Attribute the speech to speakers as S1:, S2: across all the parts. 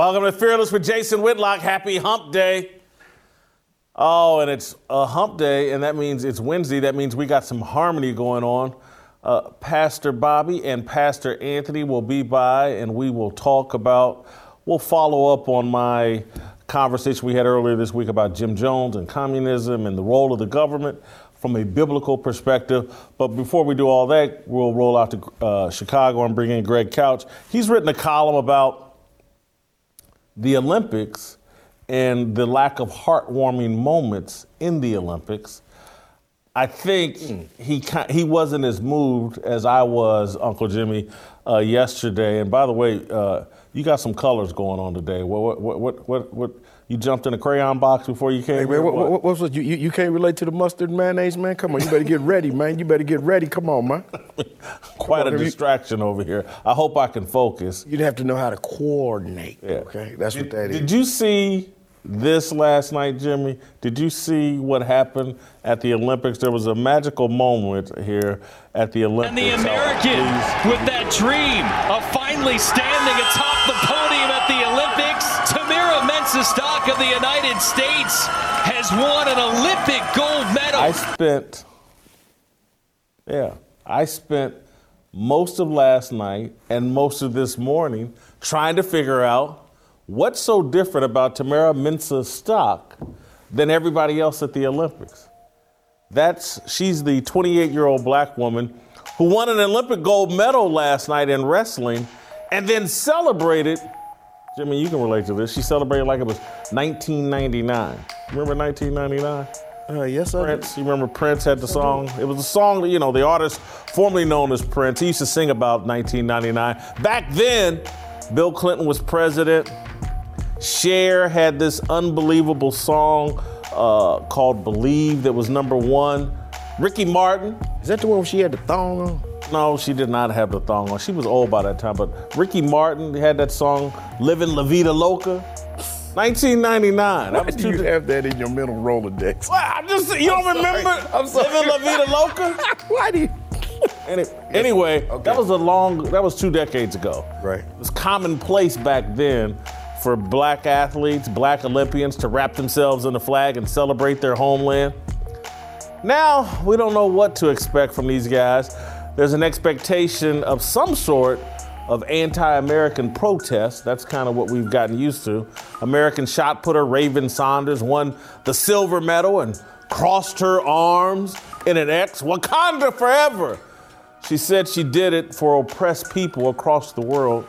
S1: Welcome. To Fearless with Jason Whitlock. Happy hump day. Oh, and it's a hump day, and that means it's Wednesday. That means we got some harmony going on. Uh, Pastor Bobby and Pastor Anthony will be by, and we will talk about, we'll follow up on my conversation we had earlier this week about Jim Jones and communism and the role of the government from a biblical perspective. But before we do all that, we'll roll out to uh, Chicago and bring in Greg Couch. He's written a column about the Olympics and the lack of heartwarming moments in the Olympics. I think he he wasn't as moved as I was, Uncle Jimmy, uh, yesterday. And by the way, uh, you got some colors going on today. What what what what what? You jumped in a crayon box before you came.
S2: Hey man, what, what, what's what, you, you you can't relate to the mustard mayonnaise, man? Come on, you better get ready, man. You better get ready. Come on, man.
S1: Quite
S2: on,
S1: a
S2: if you-
S1: distraction over here. I hope I can focus.
S2: You'd have to know how to coordinate.
S1: Yeah.
S2: Okay, that's
S1: Did,
S2: what that is.
S1: did you see this last night, Jimmy? Did you see what happened at the Olympics? There was a magical moment here at the Olympics.
S3: And the
S1: So,
S3: American
S1: please-
S3: with that dream of finally standing atop the podium at the Olympics, Tamyra Of the United States has won an Olympic gold medal.
S1: I spent, yeah, I spent most of last night and most of this morning trying to figure out what's so different about Tamyra Mensah Stock than everybody else at the Olympics. That's she's the 28 year old black woman who won an Olympic gold medal last night in wrestling and then celebrated. Jimmy, you can relate to this. She celebrated like it was 1999. Remember 1999?
S2: Uh, yes, I
S1: Prince. You remember Prince had the song? It was a song, you know, the artist formerly known as Prince. He used to sing about 1999. Back then, Bill Clinton was president. Cher had this unbelievable song uh, called Believe that was number one. Ricky Martin,
S2: Is that the one where she had the thong on?
S1: No, she did not have the thong on. She was old by that time, but Ricky Martin had that song Living La Vida Loca. 1999. That
S2: Why do you have that in your mental Rolodex?
S1: Well, I just you don't
S2: I'm sorry.
S1: remember
S2: I'm sorry.
S1: living La Vida Loca?
S2: Why do you?
S1: Any, anyway,
S2: Okay.
S1: that was a long. That was two decades ago.
S2: Right.
S1: It was commonplace back then for black athletes, black Olympians to wrap themselves in the flag and celebrate their homeland. Now we don't know what to expect from these guys. There's an expectation of some sort of anti-American protest. That's kind of what we've gotten used to. American shot putter Raven Saunders won the silver medal and crossed her arms in an X. Wakanda forever. She said she did it for oppressed people across the world.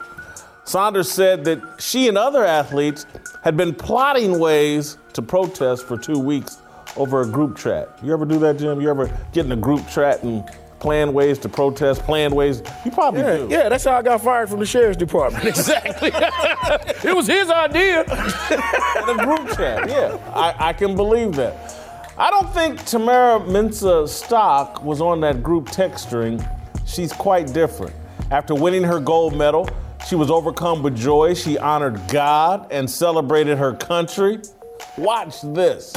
S1: Saunders said that she and other athletes had been plotting ways to protest for two weeks over a group chat. You ever do that, Jim? You ever get in a group chat and plan ways to protest, plan ways? You probably
S2: Yeah,
S1: do.
S2: yeah, that's how I got fired from the sheriff's department. Exactly. it was his idea.
S1: the group chat. Yeah, I, I can believe that. I don't think Tamyra Mensah Stock was on that group text string. She's quite different. After winning her gold medal, she was overcome with joy. She honored God and celebrated her country. Watch this.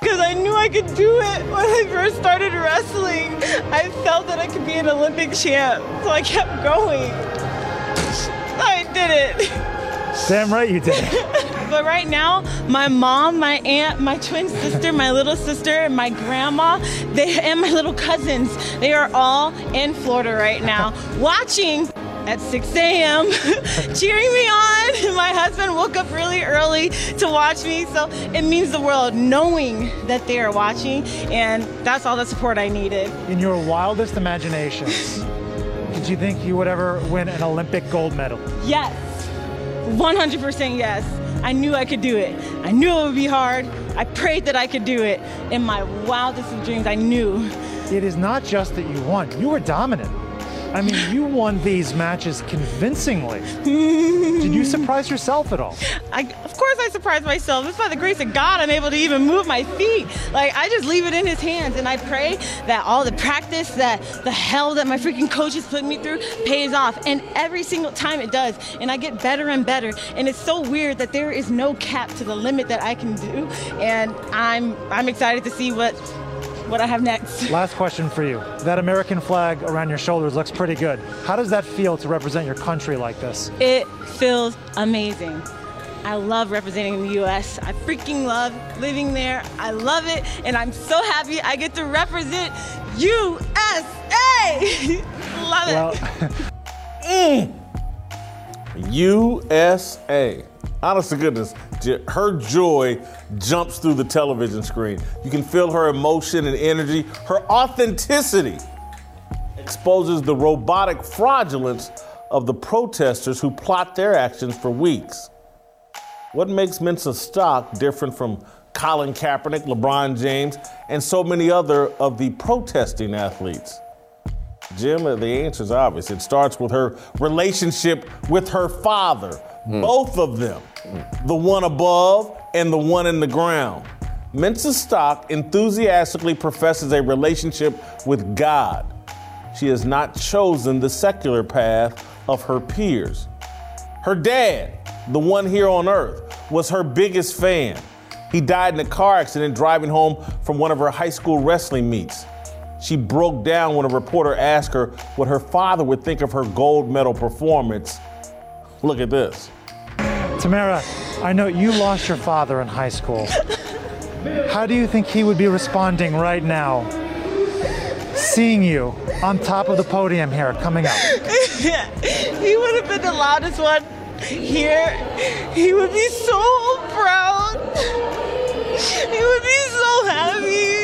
S4: Because I knew I could do it when I first started wrestling. I felt that I could be an Olympic champ, so I kept going. I did it.
S5: Damn right you did.
S4: But right now, my mom, my aunt, my twin sister, my little sister, and my grandma, they and my little cousins, they are all in Florida right now, watching at 6 a.m., cheering me on. My husband woke up really early to watch me, so it means the world knowing that they are watching, and that's all the support I needed.
S5: In your wildest imaginations, did you think you would ever win an Olympic gold medal?
S4: Yes. 100% yes. I knew I could do it. I knew it would be hard. I prayed that I could do it. In my wildest of dreams, I knew.
S5: It is not just that you won, you were dominant. I mean, you won these matches convincingly. Did you surprise yourself at all?
S4: I, of course, I surprised myself. It's by the grace of God I'm able to even move my feet. Like, I just leave it in His hands. And I pray that all the practice, that the hell that my freaking coaches put me through pays off. And every single time it does. And I get better and better. And it's so weird that there is no cap to the limit that I can do. And I'm, I'm excited to see what what I have next.
S5: Last question for you. That American flag around your shoulders looks pretty good. How does that feel to represent your country like this?
S4: It feels amazing. I love representing the US. I freaking love living there. I love it. And I'm so happy I get to represent USA. love it.
S5: Well, mm.
S1: USA. Honest to goodness, j- her joy jumps through the television screen. You can feel her emotion and energy, her authenticity exposes the robotic fraudulence of the protesters who plot their actions for weeks. What makes Mensah Stock different from Colin Kaepernick, LeBron James, and so many other of the protesting athletes? Jim, uh, the answer is obvious. It starts with her relationship with her father, hmm. both of them, the one above and the one in the ground. Mensah Stock enthusiastically professes a relationship with God. She has not chosen the secular path of her peers. Her dad, the one here on earth, was her biggest fan. He died in a car accident driving home from one of her high school wrestling meets. She broke down when a reporter asked her what her father would think of her gold medal performance. Look at this.
S5: Tamyra, I know you lost your father in high school. How do you think he would be responding right now? Seeing you on top of the podium here coming up.
S4: he would have been the loudest one here. He would be so proud. He would be so happy.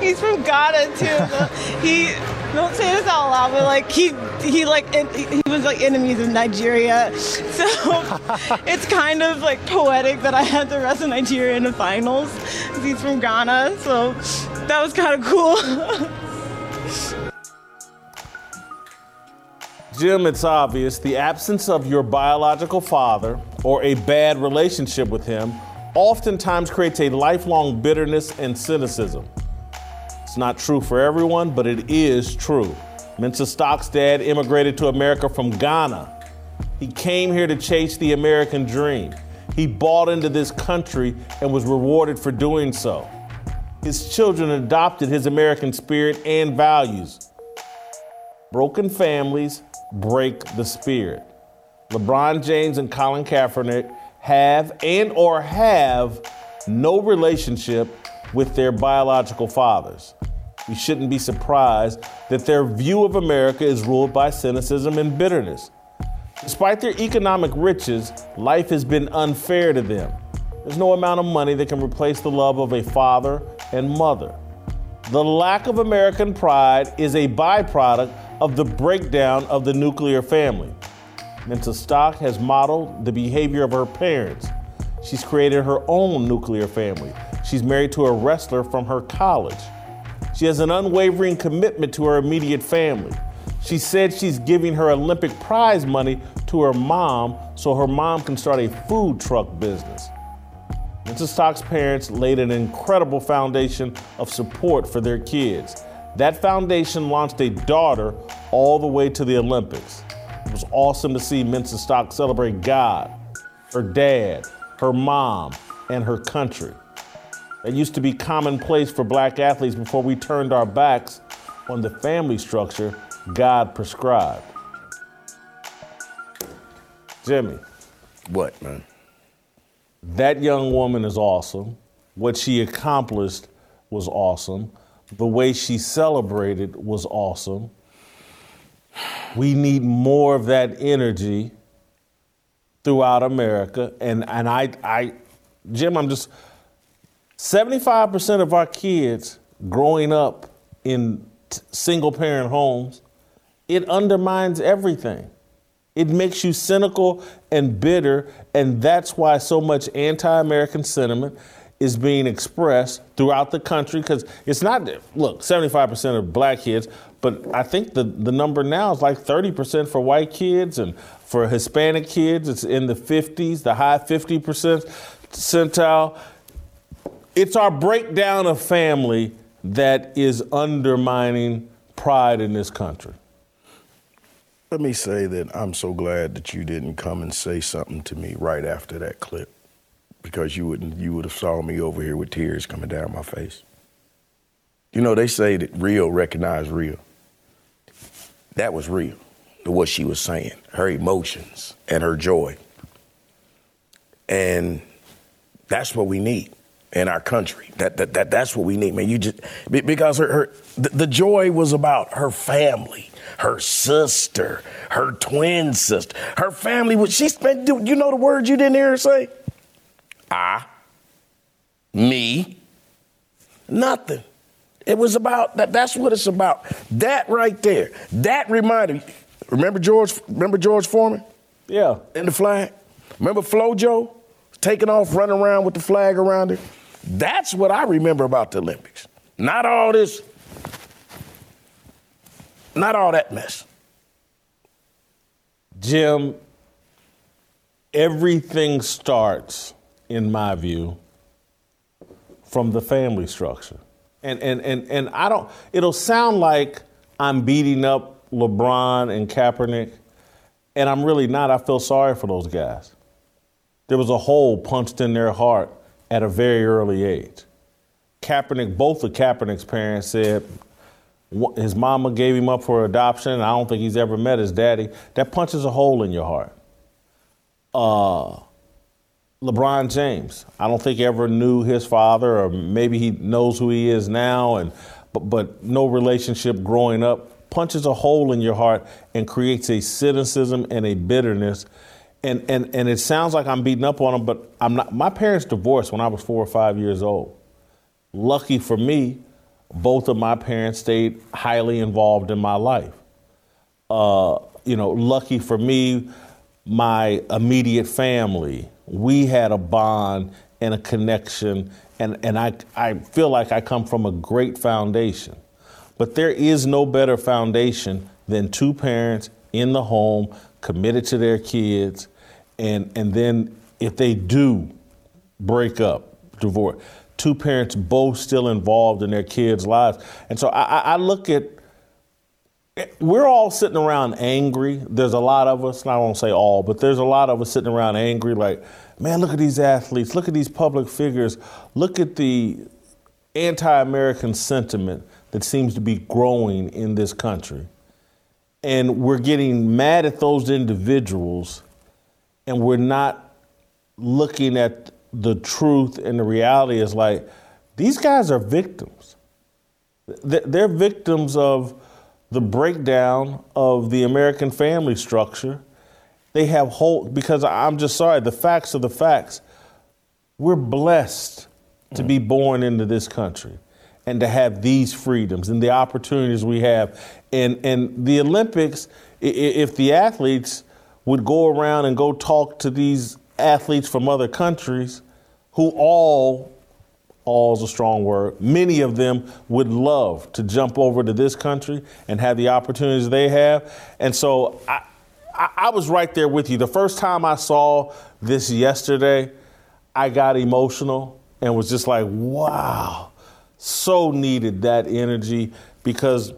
S4: He's from Ghana too. he don't say this out loud, but like he he like en- he was like enemies of Nigeria. So it's kind of like poetic that I had the rest of Nigeria in the finals. He's from Ghana, so that was kind of cool.
S1: Jim, it's obvious the absence of your biological father or a bad relationship with him oftentimes creates a lifelong bitterness and cynicism. It's not true for everyone, but it is true. Mensah Stock's dad immigrated to America from Ghana. He came here to chase the American dream. He bought into this country and was rewarded for doing so. His children adopted his American spirit and values. Broken families break the spirit. LeBron James and Colin Kaepernick have and or have no relationship with their biological fathers. We shouldn't be surprised that their view of America is ruled by cynicism and bitterness. Despite their economic riches, life has been unfair to them. There's no amount of money that can replace the love of a father and mother. The lack of American pride is a byproduct of the breakdown of the nuclear family. Mensah Stock has modeled the behavior of her parents. She's created her own nuclear family. She's married to a wrestler from her college. She has an unwavering commitment to her immediate family. She said she's giving her Olympic prize money to her mom so her mom can start a food truck business. Mensah Stock's parents laid an incredible foundation of support for their kids. That foundation launched a daughter all the way to the Olympics. It was awesome to see Mensah Stock celebrate God, her dad, her mom, and her country. That used to be commonplace for black athletes before we turned our backs on the family structure God prescribed. Jimmy,
S2: What, man?
S1: that young woman is awesome. What she accomplished was awesome. The way she celebrated was awesome. We need more of that energy throughout America. And, and I, I, Jim, I'm just 75% of our kids growing up in t- single parent homes, it undermines everything. It makes you cynical and bitter, and that's why so much anti American sentiment is being expressed throughout the country because it's not, look, 75% of black kids, but I think the, the number now is like 30% for white kids, and for Hispanic kids, it's in the 50s, the high 50% percentile. It's our breakdown of family that is undermining pride in this country.
S2: Let me say that I'm so glad that you didn't come and say something to me right after that clip. because you wouldn't you would have saw me over here with tears coming down my face. You know, they say that real recognize real. That was real, what she was saying, her emotions and her joy. And that's what we need in our country. That, that, that that's what we need, man. You just because her, her the, the joy was about her family, her sister, her twin sister, her family. She spent, you know the words you didn't hear her say? I, me, nothing. It was about that. That's what it's about. That right there. That reminded me. Remember George? Remember George Foreman?
S1: Yeah.
S2: In the flag. Remember FloJo taking off, running around with the flag around it. That's what I remember about the Olympics. Not all this. Not all that mess.
S1: Jim, everything starts, in my view, from the family structure. And, and, and, and I don't, it'll sound like I'm beating up LeBron and Kaepernick, and I'm really not. I feel sorry for those guys. There was a hole punched in their heart at a very early age. Kaepernick, both of Kaepernick's parents said his mama gave him up for adoption, I don't think he's ever met his daddy. That punches a hole in your heart. Uh, LeBron James, I don't think ever knew his father, or maybe he knows who he is now, and but, but no relationship growing up punches a hole in your heart and creates a cynicism and a bitterness. And, and, and it sounds like I'm beating up on them, but I'm not. My parents divorced when I was four or five years old. Lucky for me, both of my parents stayed highly involved in my life. Uh, you know, lucky for me, my immediate family, we had a bond and a connection, and, and I, I feel like I come from a great foundation. But there is no better foundation than two parents in the home, committed to their kids, and, and then if they do break up, divorce, two parents both still involved in their kids' lives. And so I, I look at we're all sitting around angry. There's a lot of us, and I won't say all, but there's a lot of us sitting around angry, like, man, look at these athletes, look at these public figures, look at the anti American sentiment that seems to be growing in this country. And we're getting mad at those individuals, and we're not looking at the truth and the reality is like, these guys are victims. They're victims of the breakdown of the American family structure. They have hope because I'm just sorry, the facts are the facts. We're blessed to be mm-hmm. born into this country and to have these freedoms and the opportunities we have. And, and the Olympics, if the athletes would go around and go talk to these athletes from other countries who all all is a strong word. Many of them would love to jump over to this country and have the opportunities they have. And so I, I, I, was right there with you. The first time I saw this yesterday, I got emotional and was just like, wow, so needed that energy because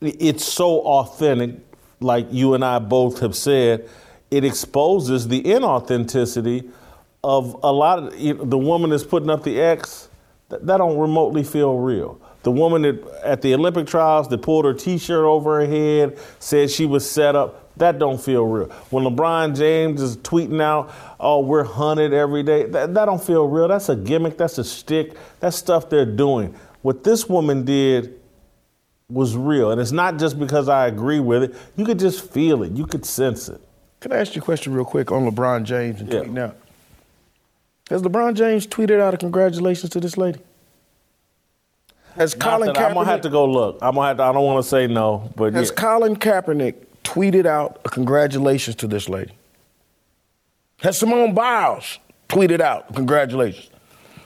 S1: it's so authentic, like you and I both have said. It exposes the inauthenticity of a lot of you know, the woman that's putting up the X. That, that don't remotely feel real. The woman that at the Olympic trials that pulled her T-shirt over her head said she was set up. That don't feel real. When LeBron James is tweeting out, "Oh, we're hunted every day," that, that don't feel real. That's a gimmick. That's a stick. That's stuff they're doing. What this woman did was real, and it's not just because I agree with it. You could just feel it. You could sense it.
S2: Can I ask you a question real quick on LeBron James and yeah. tweeting out? Has LeBron James tweeted out a congratulations to this lady? Has
S1: Not Colin Kaepernick? I'm gonna have to go look. I'm gonna have to, I don't want to say no, but
S2: has yeah. Colin Kaepernick tweeted out a congratulations to this lady? Has Simone Biles tweeted out congratulations?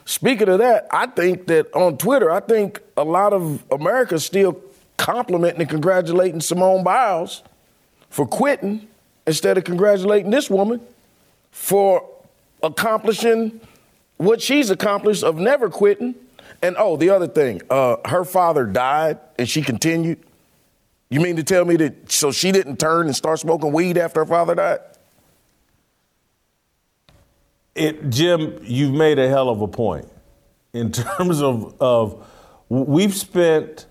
S2: Speaking of that, I think that on Twitter, I think a lot of America's still complimenting and congratulating Simone Biles for quitting instead of congratulating this woman for accomplishing what she's accomplished of never quitting. And oh, the other thing, uh, her father died and she continued. You mean to tell me that so she didn't turn and start smoking weed after her father died?
S1: it, Jim, you've made a hell of a point in terms of of we've spent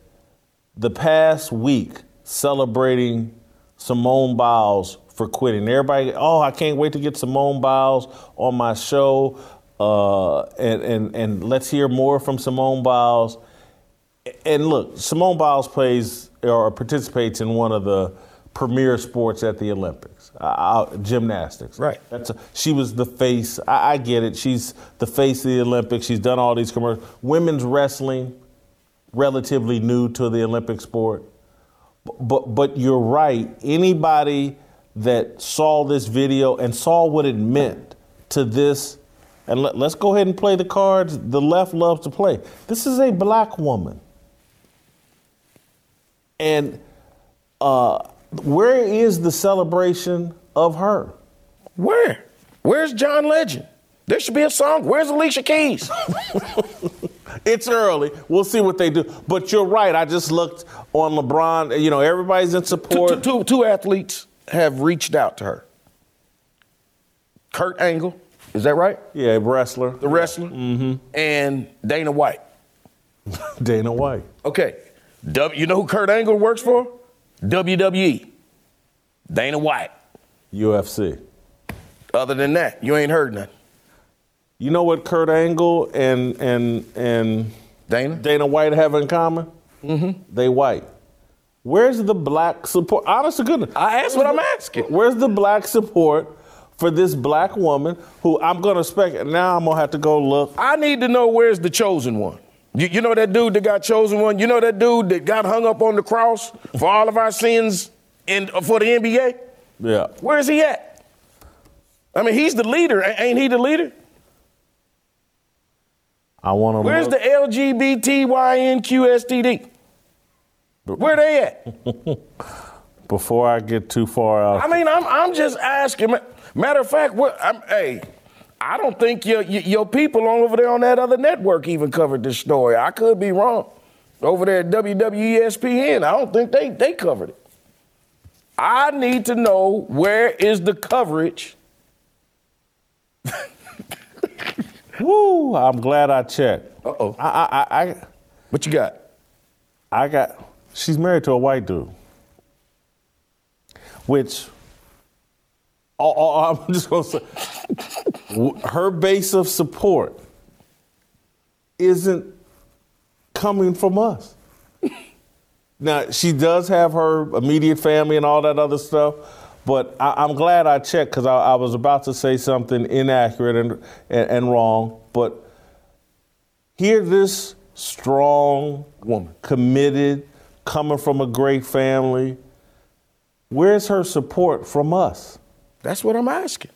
S1: the past week celebrating Simone Biles for quitting. Everybody, oh, I can't wait to get Simone Biles on my show, uh, and and and let's hear more from Simone Biles. And look, Simone Biles plays or participates in one of the premier sports at the Olympics, uh, gymnastics.
S2: Right.
S1: That's a, she was the face. I, I get it. She's the face of the Olympics. She's done all these commercials. Women's wrestling, relatively new to the Olympic sport. But but you're right. Anybody that saw this video and saw what it meant to this, and let, us go ahead and play the cards the left loves to play. This is a black woman, and uh, where is the celebration of her?
S2: Where? Where's John Legend? There should be a song. Where's Alicia Keys?
S1: it's early. We'll see what they do. But you're right. I just looked on LeBron. You know, everybody's in support.
S2: Two, two, two athletes have reached out to her. Kurt Angle, is that right?
S1: Yeah, wrestler.
S2: The wrestler.
S1: Mm-hmm.
S2: And Dana White.
S1: Dana White.
S2: Okay. W, you know who Kurt Angle works for? WWE. Dana White.
S1: UFC.
S2: Other than that, you ain't heard nothing.
S1: You know what Kurt Angle and and and
S2: Dana
S1: Dana White have in common?
S2: Mm-hmm.
S1: They white. Where's the black support? Honest to goodness.
S2: I asked what I'm asking.
S1: Where's the black support for this black woman who I'm gonna spec now I'm gonna have to go look.
S2: I need to know where's the chosen one. You, you know that dude that got chosen one? You know that dude that got hung up on the cross for all of our sins in for the NBA?
S1: Yeah.
S2: Where's he at? I mean, he's the leader. Ain't he the leader?
S1: I want to.
S2: Where's look. the LGBTYNQSTD? Where they at?
S1: Before I get too far out.
S2: I mean, I'm, I'm just asking. Matter of fact, what, I'm, hey, I don't think your, your people over there on that other network even covered this story. I could be wrong. Over there at WWESPN, I don't think they, they covered it. I need to know where is the coverage.
S1: Woo! I'm glad I checked.
S2: Uh oh.
S1: I, I, I,
S2: what you got?
S1: I got. She's married to a white dude, which oh, oh, I'm just gonna say her base of support isn't coming from us. now she does have her immediate family and all that other stuff, but I, am glad I checked because I, I, was about to say something inaccurate and, and, and wrong. But hear this strong woman, committed, coming from a great family. Where's her support from us?
S2: That's what I'm asking.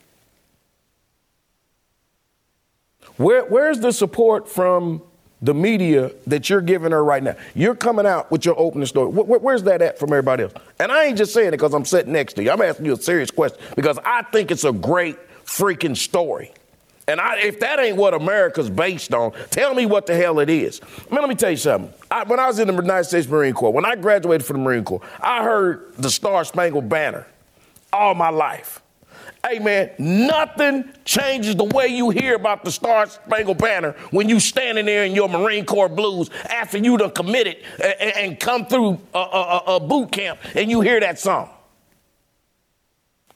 S2: Where, where's the support from the media that you're giving her right now? You're coming out with your opening story. Where, where's that at from everybody else? And I ain't just saying it because I'm sitting next to you. I'm asking you a serious question because I think it's a great freaking story. And I, if that ain't what America's based on, tell me what the hell it is. Man, let me tell you something. I, when I was in the United States Marine Corps, when I graduated from the Marine Corps, I heard the Star Spangled Banner all my life. Hey man, nothing changes the way you hear about the Star Spangled Banner when you standing there in your Marine Corps blues after you done committed and, and come through a, a, a boot camp and you hear that song.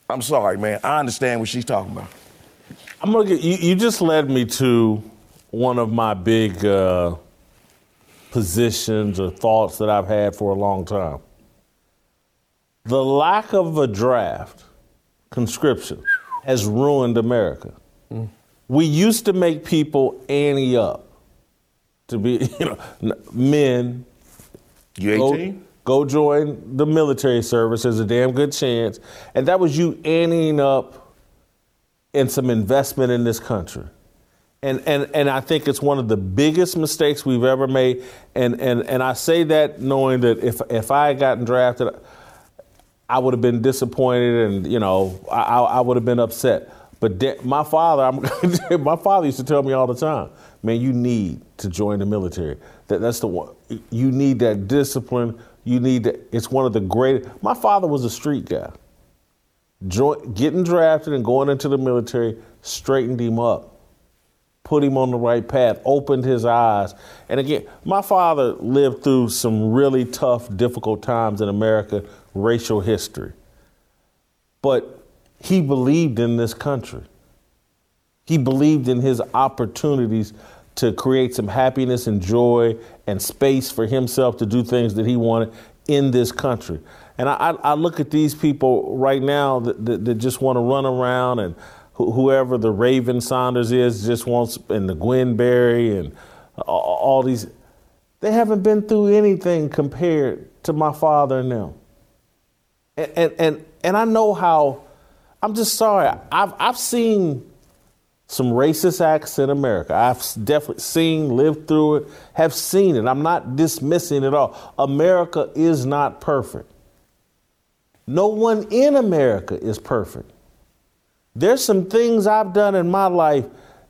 S2: I'm sorry, man. I understand what she's talking about.
S1: I'm gonna get you. You just led me to one of my big uh, positions or thoughts that I've had for a long time. The lack of a draft conscription has ruined America. Mm. We used to make people ante up to be, you know, men.
S2: You 18?
S1: Go, go join the military service. There's a damn good chance. And that was you anteing up and some investment in this country. And, and, and I think it's one of the biggest mistakes we've ever made. And, and, and I say that knowing that if, if I had gotten drafted, I would have been disappointed and, you know, I, I would have been upset. But de- my father, I'm, my father used to tell me all the time, man, you need to join the military. That, that's the one. You need that discipline. You need that. It's one of the great. My father was a street guy. join, getting drafted and going into the military straightened him up, put him on the right path, opened his eyes. And again, my father lived through some really tough, difficult times in America, racial history. But he believed in this country. He believed in his opportunities to create some happiness and joy and space for himself to do things that he wanted in this country. And I, I look at these people right now that, that, that just want to run around and wh- whoever the Raven Saunders is just wants, and the Gwen Berry and all, all these, they haven't been through anything compared to my father and them. And, and, and, and I know how, I'm just sorry, I've, I've seen some racist acts in America. I've definitely seen, lived through it, have seen it. I'm not dismissing it all. America is not perfect. No one in America is perfect. There's some things I've done in my life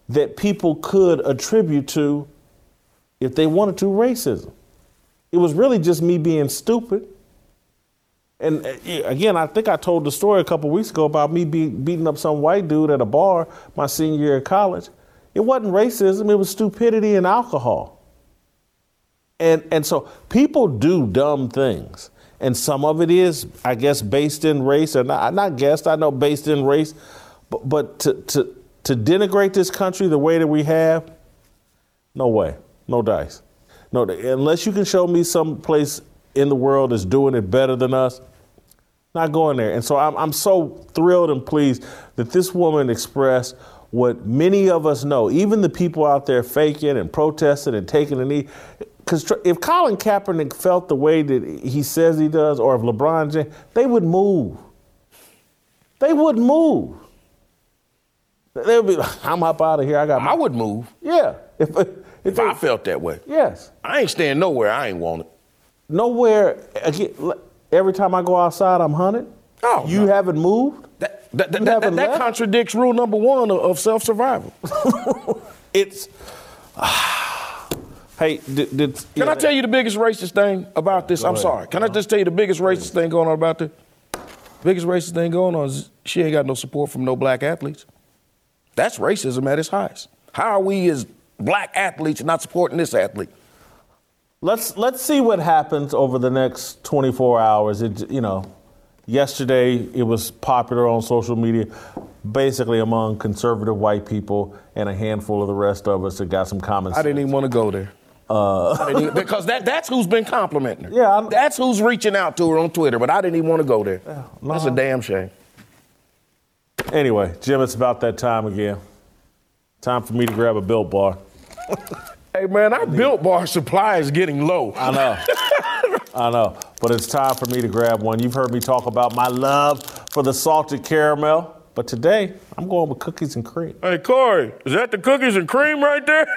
S1: that people could attribute to, if they wanted to, racism. It was really just me being stupid. And uh, again, I think I told the story a couple weeks ago about me be, beating up some white dude at a bar my senior year of college. It wasn't racism, it was stupidity and alcohol. And, and so people do dumb things and some of it is, I guess, based in race, or not, not guessed, I know based in race, but, but to, to, to denigrate this country the way that we have, no way, no dice. No, unless you can show me some place in the world is doing it better than us, not going there. And so I'm, I'm so thrilled and pleased that this woman expressed what many of us know, even the people out there faking and protesting and taking a knee because if Colin Kaepernick felt the way that he says he does, or if LeBron James, they would move. They would move. They would be like, I'm up out of here. I got.
S2: I would move.
S1: Yeah.
S2: If, if, if they, I felt that way.
S1: Yes.
S2: I ain't staying nowhere. I ain't want it.
S1: Nowhere. Again, every time I go outside, I'm hunted.
S2: Oh,
S1: you no. haven't moved.
S2: That that, that, that, that contradicts rule number one of, of self survival.
S1: it's. Hey, did, did
S2: can yeah, I tell you the biggest racist thing about this? I'm ahead. sorry. Can uh-huh. I just tell you the biggest racist thing going on about this? Biggest racist thing going on is she ain't got no support from no black athletes. That's racism at its highest. How are we as black athletes not supporting this athlete?
S1: Let's let's see what happens over the next 24 hours. It, you know, yesterday it was popular on social media, basically among conservative white people and a handful of the rest of us that got some comments.
S2: I didn't even want to go there. Uh, because that, that's who's been complimenting her.
S1: Yeah,
S2: I'm, that's who's reaching out to her on Twitter. But I didn't even want to go there. Yeah, no. That's a damn shame.
S1: Anyway, Jim, it's about that time again. Time for me to grab a Built Bar.
S2: hey man, our Built Bar supply is getting low.
S1: I know. I know. But it's time for me to grab one. You've heard me talk about my love for the salted caramel. But today, I'm going with cookies and cream.
S2: Hey, Corey, is that the cookies and cream right there?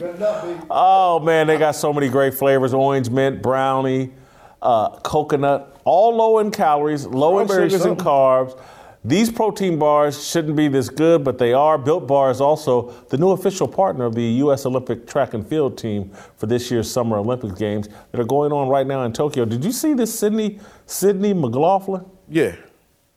S1: oh, man, they got so many great flavors orange mint, brownie, uh, coconut, all low in calories, low in sugars something. and carbs. These protein bars shouldn't be this good, but they are. Built Bar is also the new official partner of the U.S. Olympic track and field team for this year's Summer Olympic Games that are going on right now in Tokyo. Did you see this Sydney Sydney McLaughlin?
S2: Yeah.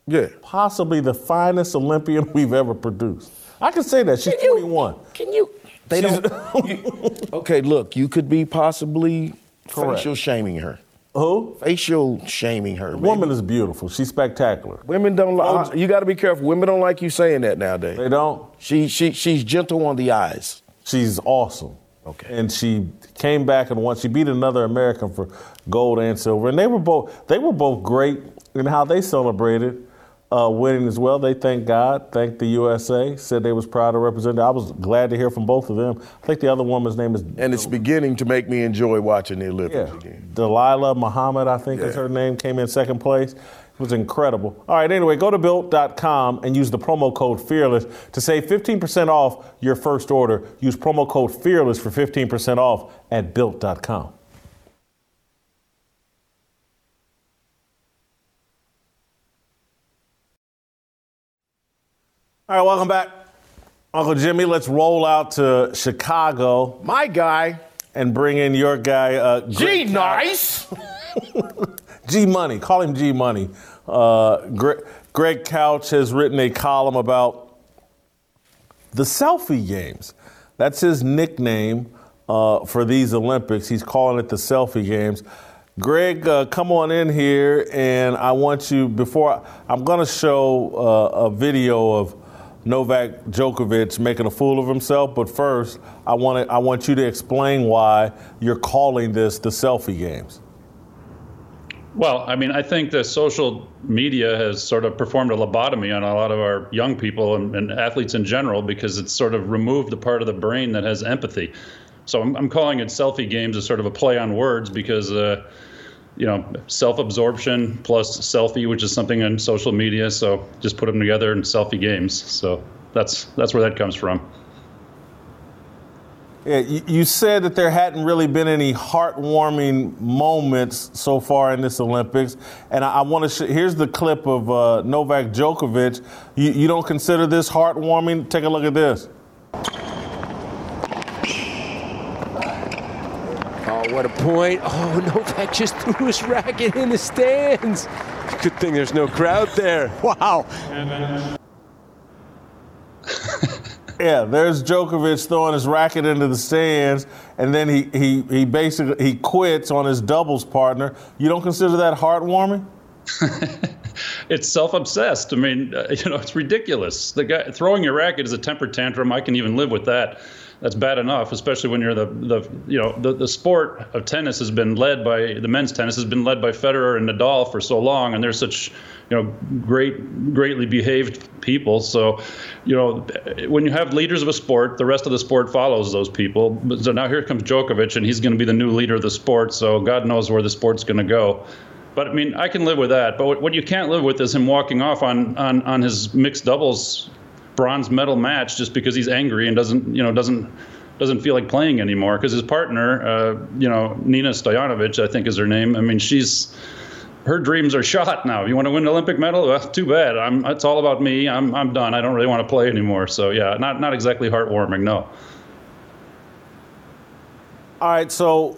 S2: Yeah.
S1: Possibly the finest Olympian we've ever produced. I can say that. She's can you, 21.
S2: Can you? They don't. you, okay, look, you could be possibly Correct. facial shaming her.
S1: Who?
S2: Facial shaming her.
S1: Woman is beautiful. She's spectacular.
S2: Women don't like. Uh, you got to be careful. Women don't like you saying that nowadays.
S1: They don't.
S2: She she she's gentle on the eyes.
S1: She's awesome.
S2: Okay.
S1: And she came back and won. She beat another American for gold and silver, and they were both they were both great in how they celebrated uh, winning as well. They thanked God, thanked the USA, said they was proud to represent. I was glad to hear from both of them. I think the other woman's name is.
S2: And it's beginning to make me enjoy watching the Olympics
S1: yeah.
S2: again.
S1: Dalilah Muhammad, I think yeah. is her name, came in second place. It was incredible. All right, anyway, go to built.com and use the promo code FEARLESS to save 15% off your first order. Use promo code FEARLESS for 15% off at built.com. All right, welcome back. Uncle Jimmy, let's roll out to Chicago.
S2: My guy.
S1: And bring in your guy, uh,
S2: G Nice.
S1: G Money. Call him G Money. Uh, Greg, Greg Couch has written a column about the selfie games. That's his nickname uh, for these Olympics. He's calling it the selfie games. Greg, uh, come on in here, and I want you, before I, am going to show uh, a video of Novak Djokovic making a fool of himself, but first, I want, to, I want you to explain why you're calling this the selfie games.
S6: Well, I mean, I think the social media has sort of performed a lobotomy on a lot of our young people and, and athletes in general because it's sort of removed the part of the brain that has empathy. So I'm, I'm calling it selfie games as sort of a play on words because, uh, you know, self-absorption plus selfie, which is something on social media. So just put them together in selfie games. So that's that's where that comes from.
S1: Yeah, you said that there hadn't really been any heartwarming moments so far in this Olympics, and I, want to. Sh- here's the clip of uh, Novak Djokovic. You, you don't consider this heartwarming? Take a look at this.
S7: What a point. Oh, Novak just threw his racket in the stands. Good thing there's no crowd there.
S5: Wow.
S1: yeah, there's Djokovic throwing his racket into the stands, and then he, he, he basically he quits on his doubles partner. You don't consider that heartwarming?
S6: it's self-obsessed. I mean, uh, you know, it's ridiculous. The guy throwing your racket is a temper tantrum. I can even live with that that's bad enough, especially when you're the the you know the, the sport of tennis has been led by the men's tennis has been led by Federer and Nadal for so long, and they're such you know great greatly behaved people. So you know when you have leaders of a sport, the rest of the sport follows those people. So now here comes Djokovic, and he's going to be the new leader of the sport. So God knows where the sport's going to go. But I mean, I can live with that. But what you can't live with is him walking off on on on his mixed doubles bronze medal match just because he's angry and doesn't you know doesn't doesn't feel like playing anymore because his partner uh, you know Nina Stojanovic I think is her name I mean she's her dreams are shot now. You want to win an Olympic medal? Well, too bad. I'm, it's all about me. I'm, I'm done. I don't really want to play anymore. So yeah, not not exactly heartwarming. No.
S1: All right. So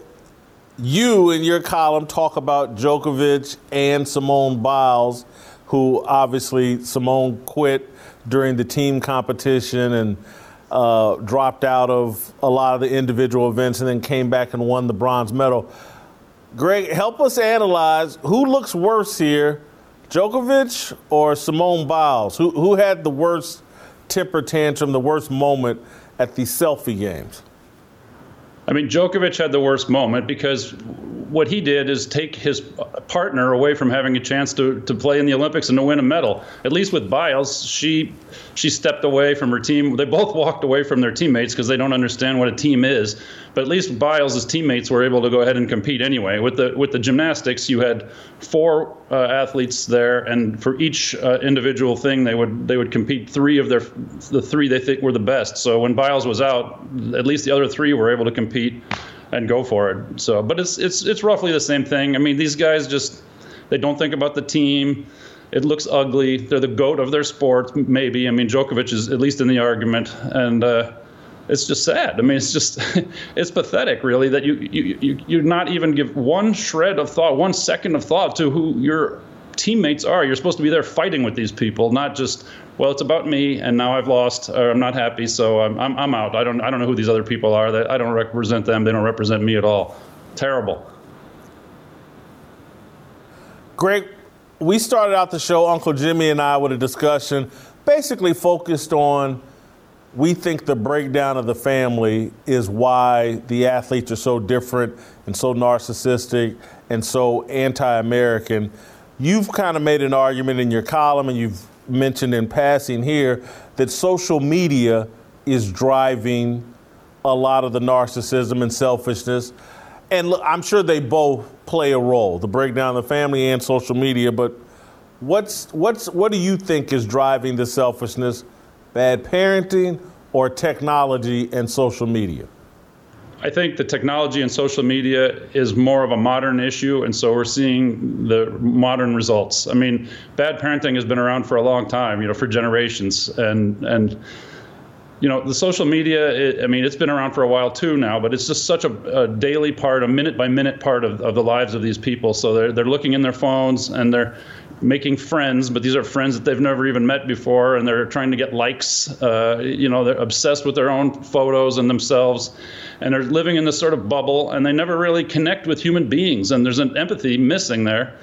S1: you in your column talk about Djokovic and Simone Biles, who obviously Simone quit during the team competition and uh, dropped out of a lot of the individual events and then came back and won the bronze medal. Greg, help us analyze who looks worse here, Djokovic or Simone Biles? Who, who had the worst temper tantrum, the worst moment at the selfie games?
S6: I mean, Djokovic had the worst moment because what he did is take his partner away from having a chance to, to play in the Olympics and to win a medal. At least with Biles, she she stepped away from her team. They both walked away from their teammates because they don't understand what a team is. But at least Biles' teammates were able to go ahead and compete anyway. With the with the gymnastics, you had four uh, athletes there, and for each uh, individual thing, they would they would compete three of their the three they think were the best. So when Biles was out, at least the other three were able to compete and go for it. So, but it's it's it's roughly the same thing. I mean, these guys just they don't think about the team. It looks ugly. They're the goat of their sport, maybe. I mean, Djokovic is at least in the argument, and. Uh, it's just sad. I mean, it's just it's pathetic, really, that you you you you not even give one shred of thought, one second of thought to who your teammates are. You're supposed to be there fighting with these people, not just well, it's about me, and now I've lost, or I'm not happy, so I'm I'm, I'm out. I don't I don't know who these other people are. That I don't represent them. They don't represent me at all. Terrible.
S1: Greg, we started out the show, Uncle Jimmy and I, with a discussion basically focused on we think the breakdown of the family is why the athletes are so different and so narcissistic and so anti American. You've kind of made an argument in your column, and you've mentioned in passing here that social media is driving a lot of the narcissism and selfishness. And look, I'm sure they both play a role, the breakdown of the family and social media, but what's, what's, what do you think is driving the selfishness? Bad parenting, or technology and social media?
S6: I think the technology and social media is more of a modern issue, and so we're seeing the modern results. I mean, bad parenting has been around for a long time, you know, for generations, and and you know, the social media. It, I mean, it's been around for a while too now, but it's just such a, a daily part, a minute by minute part of, of the lives of these people. So they're they're looking in their phones and they're making friends, but these are friends that they've never even met before, and they're trying to get likes. Uh, you know, they're obsessed with their own photos and themselves, and they're living in this sort of bubble, and they never really connect with human beings, and there's an empathy missing there.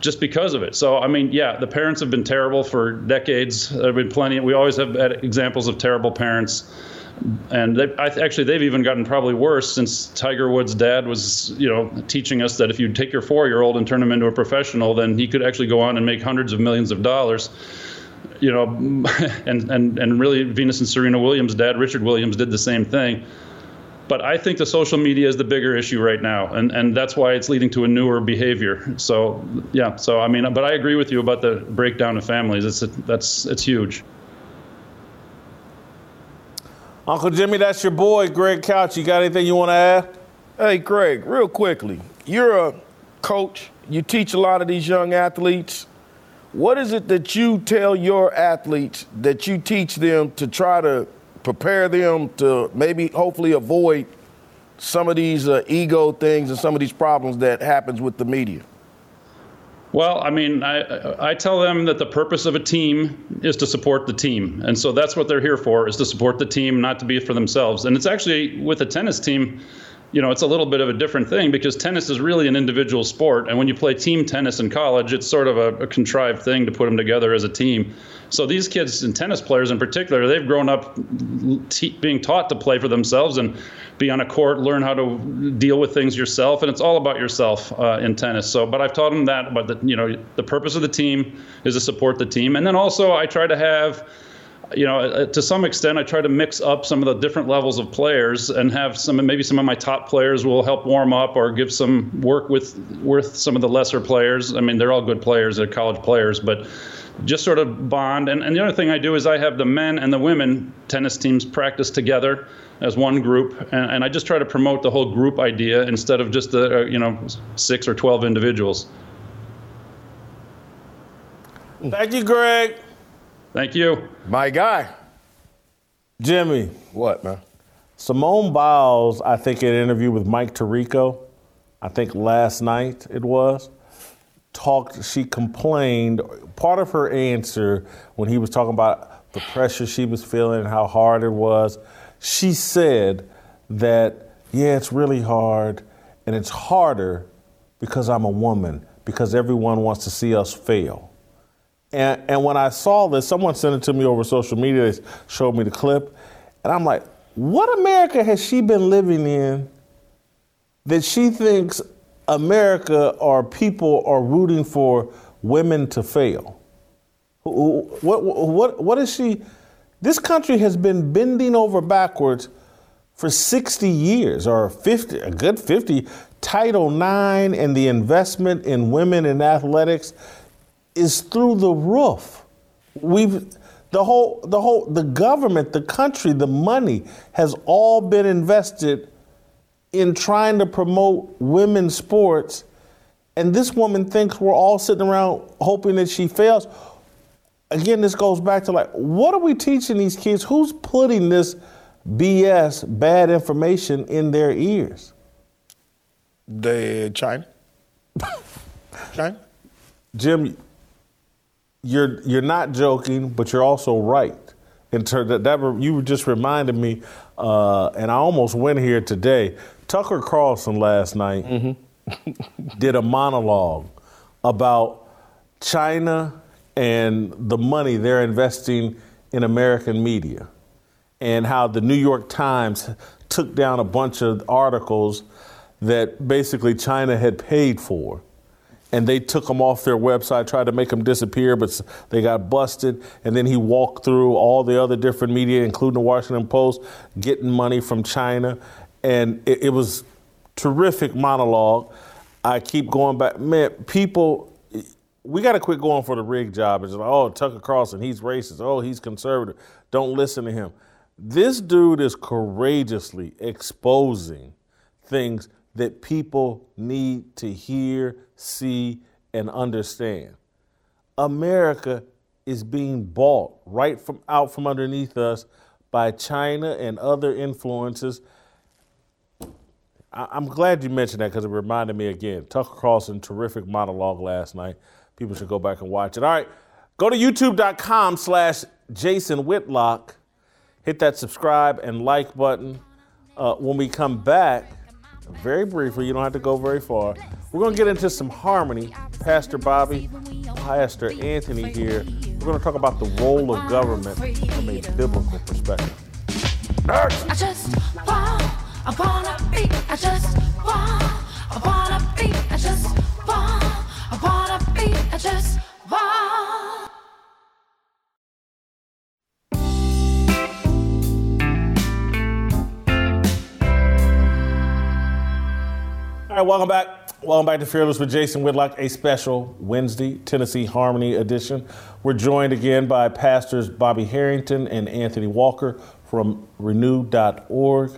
S6: Just because of it. So, I mean, yeah, the parents have been terrible for decades. There have been plenty. We always have had examples of terrible parents and they, I, actually they've even gotten probably worse since Tiger Woods' dad was, you know, teaching us that if you take your four-year-old and turn him into a professional, then he could actually go on and make hundreds of millions of dollars. You know, and and and really, Venus and Serena Williams' dad, Richard Williams, did the same thing. But I think the social media is the bigger issue right now, and and that's why it's leading to a newer behavior. So yeah, so I mean, but I agree with you about the breakdown of families. It's a, that's it's huge.
S1: Uncle Jimmy, that's your boy, Greg Couch. You got anything you want to add?
S2: Hey, Greg, real quickly. You're a coach, you teach a lot of these young athletes. What is it that you tell your athletes that you teach them to try to prepare them to maybe hopefully avoid some of these uh, ego things and some of these problems that happens with the media?
S6: Well, I mean, I, I tell them that the purpose of a team is to support the team. And so that's what they're here for, is to support the team, not to be for themselves. And it's actually with a tennis team, you know, it's a little bit of a different thing because tennis is really an individual sport. And when you play team tennis in college, it's sort of a, a contrived thing to put them together as a team. So these kids and tennis players in particular, they've grown up t- being taught to play for themselves and be on a court, learn how to deal with things yourself, and it's all about yourself uh, in tennis. So, but I've taught them that. But the, you know, the purpose of the team is to support the team, and then also I try to have you know, uh, to some extent, I try to mix up some of the different levels of players and have some, maybe some of my top players will help warm up or give some work with, with some of the lesser players. I mean, they're all good players, they're college players, but just sort of bond. And, and the other thing I do is I have the men and the women tennis teams practice together as one group, and, and I just try to promote the whole group idea instead of just the uh, you know six or twelve individuals.
S1: Thank you, Greg.
S6: Thank you,
S2: my guy,
S1: Jimmy.
S2: What man?
S1: Simone Biles, I think, in an interview with Mike Tirico, I think last night it was, talked. She complained. Part of her answer when he was talking about the pressure she was feeling and how hard it was she said that, yeah, it's really hard, and it's harder because I'm a woman, because everyone wants to see us fail. And, and when I saw this, someone sent it to me over social media, they showed me the clip, and I'm like, what America has she been living in that she thinks America or people are rooting for women to fail? What, what, what is she? This country has been bending over backwards for 60 years or 50, a good 50. Title IX and the investment in women in athletics is through the roof. We've the whole the whole the government, the country, the money has all been invested in trying to promote women's sports. And this woman thinks we're all sitting around hoping that she fails again, this goes back to like, what are we teaching these kids? Who's putting this BS, bad information in their ears?
S2: The China. China.
S1: Jim, you're you're not joking, but you're also right. In terms that, that you just reminded me, uh, and I almost went here today. Tucker Carlson last night mm-hmm. did a monologue about China and the money they're investing in American media, and how the New York Times took down a bunch of articles that basically China had paid for. And they took them off their website, tried to make them disappear, but they got busted. And then he walked through all the other different media, including the Washington Post, getting money from China. And it, it was terrific monologue. I keep going back. Man, people we got to quit going for the rig job. It's like, oh, Tucker Carlson, he's racist. Oh, he's conservative. Don't listen to him. This dude is courageously exposing things that people need to hear, see, and understand. America is being bought right from out from underneath us by China and other influences. I, am glad you mentioned that because it reminded me again. Tucker Carlson, terrific monologue last night People should go back and watch it. All right, go to youtube.com slash Jason Whitlock. Hit that subscribe and like button. Uh, when we come back, very briefly, you don't have to go very far. We're going to get into some harmony. Pastor Bobby, Pastor Anthony here. We're going to talk about the role of government from a biblical perspective. Next.
S8: I just want, I wanna be, I just want, I wanna be, I just want, I wanna be, I just want.
S1: All right, welcome back. Welcome back to Fearless with Jason Whitlock, a special Wednesday Tennessee Harmony edition. We're joined again by pastors Bobby Harrington and Anthony Walker from renew.org.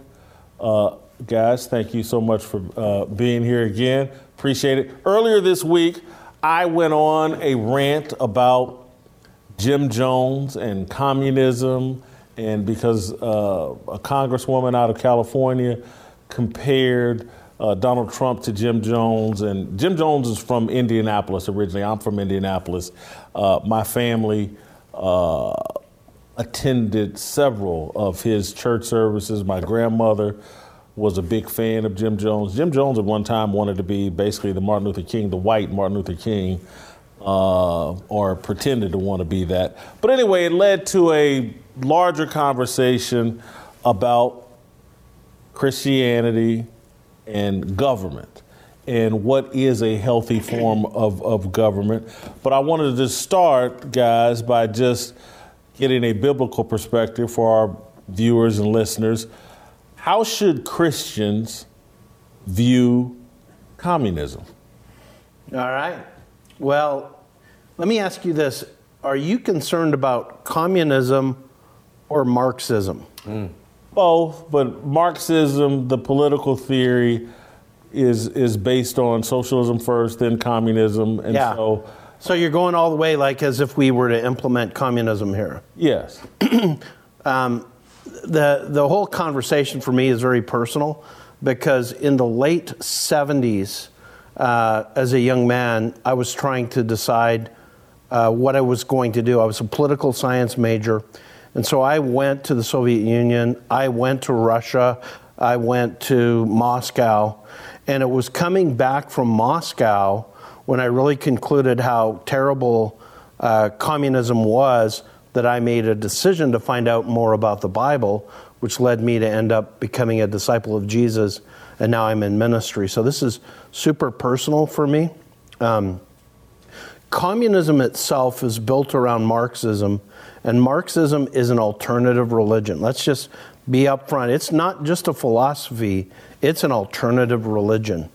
S1: Uh, guys, thank you so much for uh, being here again. Appreciate it. Earlier this week, I went on a rant about Jim Jones and communism, and because uh, a congresswoman out of California compared uh, Donald Trump to Jim Jones, and Jim Jones is from Indianapolis originally. I'm from Indianapolis. Uh, my family uh, attended several of his church services. My grandmother was a big fan of Jim Jones. Jim Jones at one time wanted to be basically the Martin Luther King, the white Martin Luther King, uh, or pretended to want to be that. But anyway, it led to a larger conversation about Christianity and government and what is a healthy form of, of government. But I wanted to start, guys, by just getting a biblical perspective for our viewers and listeners. How should Christians view communism?
S9: All right. Well, let me ask you this Are you concerned about communism or Marxism? Hmm.
S1: Both, but Marxism, the political theory, is is based on socialism first, then communism, and
S9: Yeah.
S1: so
S9: So you're going all the way like as if we were to implement communism here.
S1: yes,
S9: the the whole conversation for me is very personal because in the late 70s uh, as a young man i was trying to decide uh, what i was going to do i was a political science major and so i went to the soviet union i went to russia i went to moscow and it was coming back from moscow when i really concluded how terrible uh, communism was that I made a decision to find out more about the Bible, which led me to end up becoming a disciple of Jesus, and now I'm in ministry. So this is super personal for me. Um, communism itself is built around Marxism, and Marxism is an alternative religion. Let's just be upfront. It's not just a philosophy, it's an alternative religion.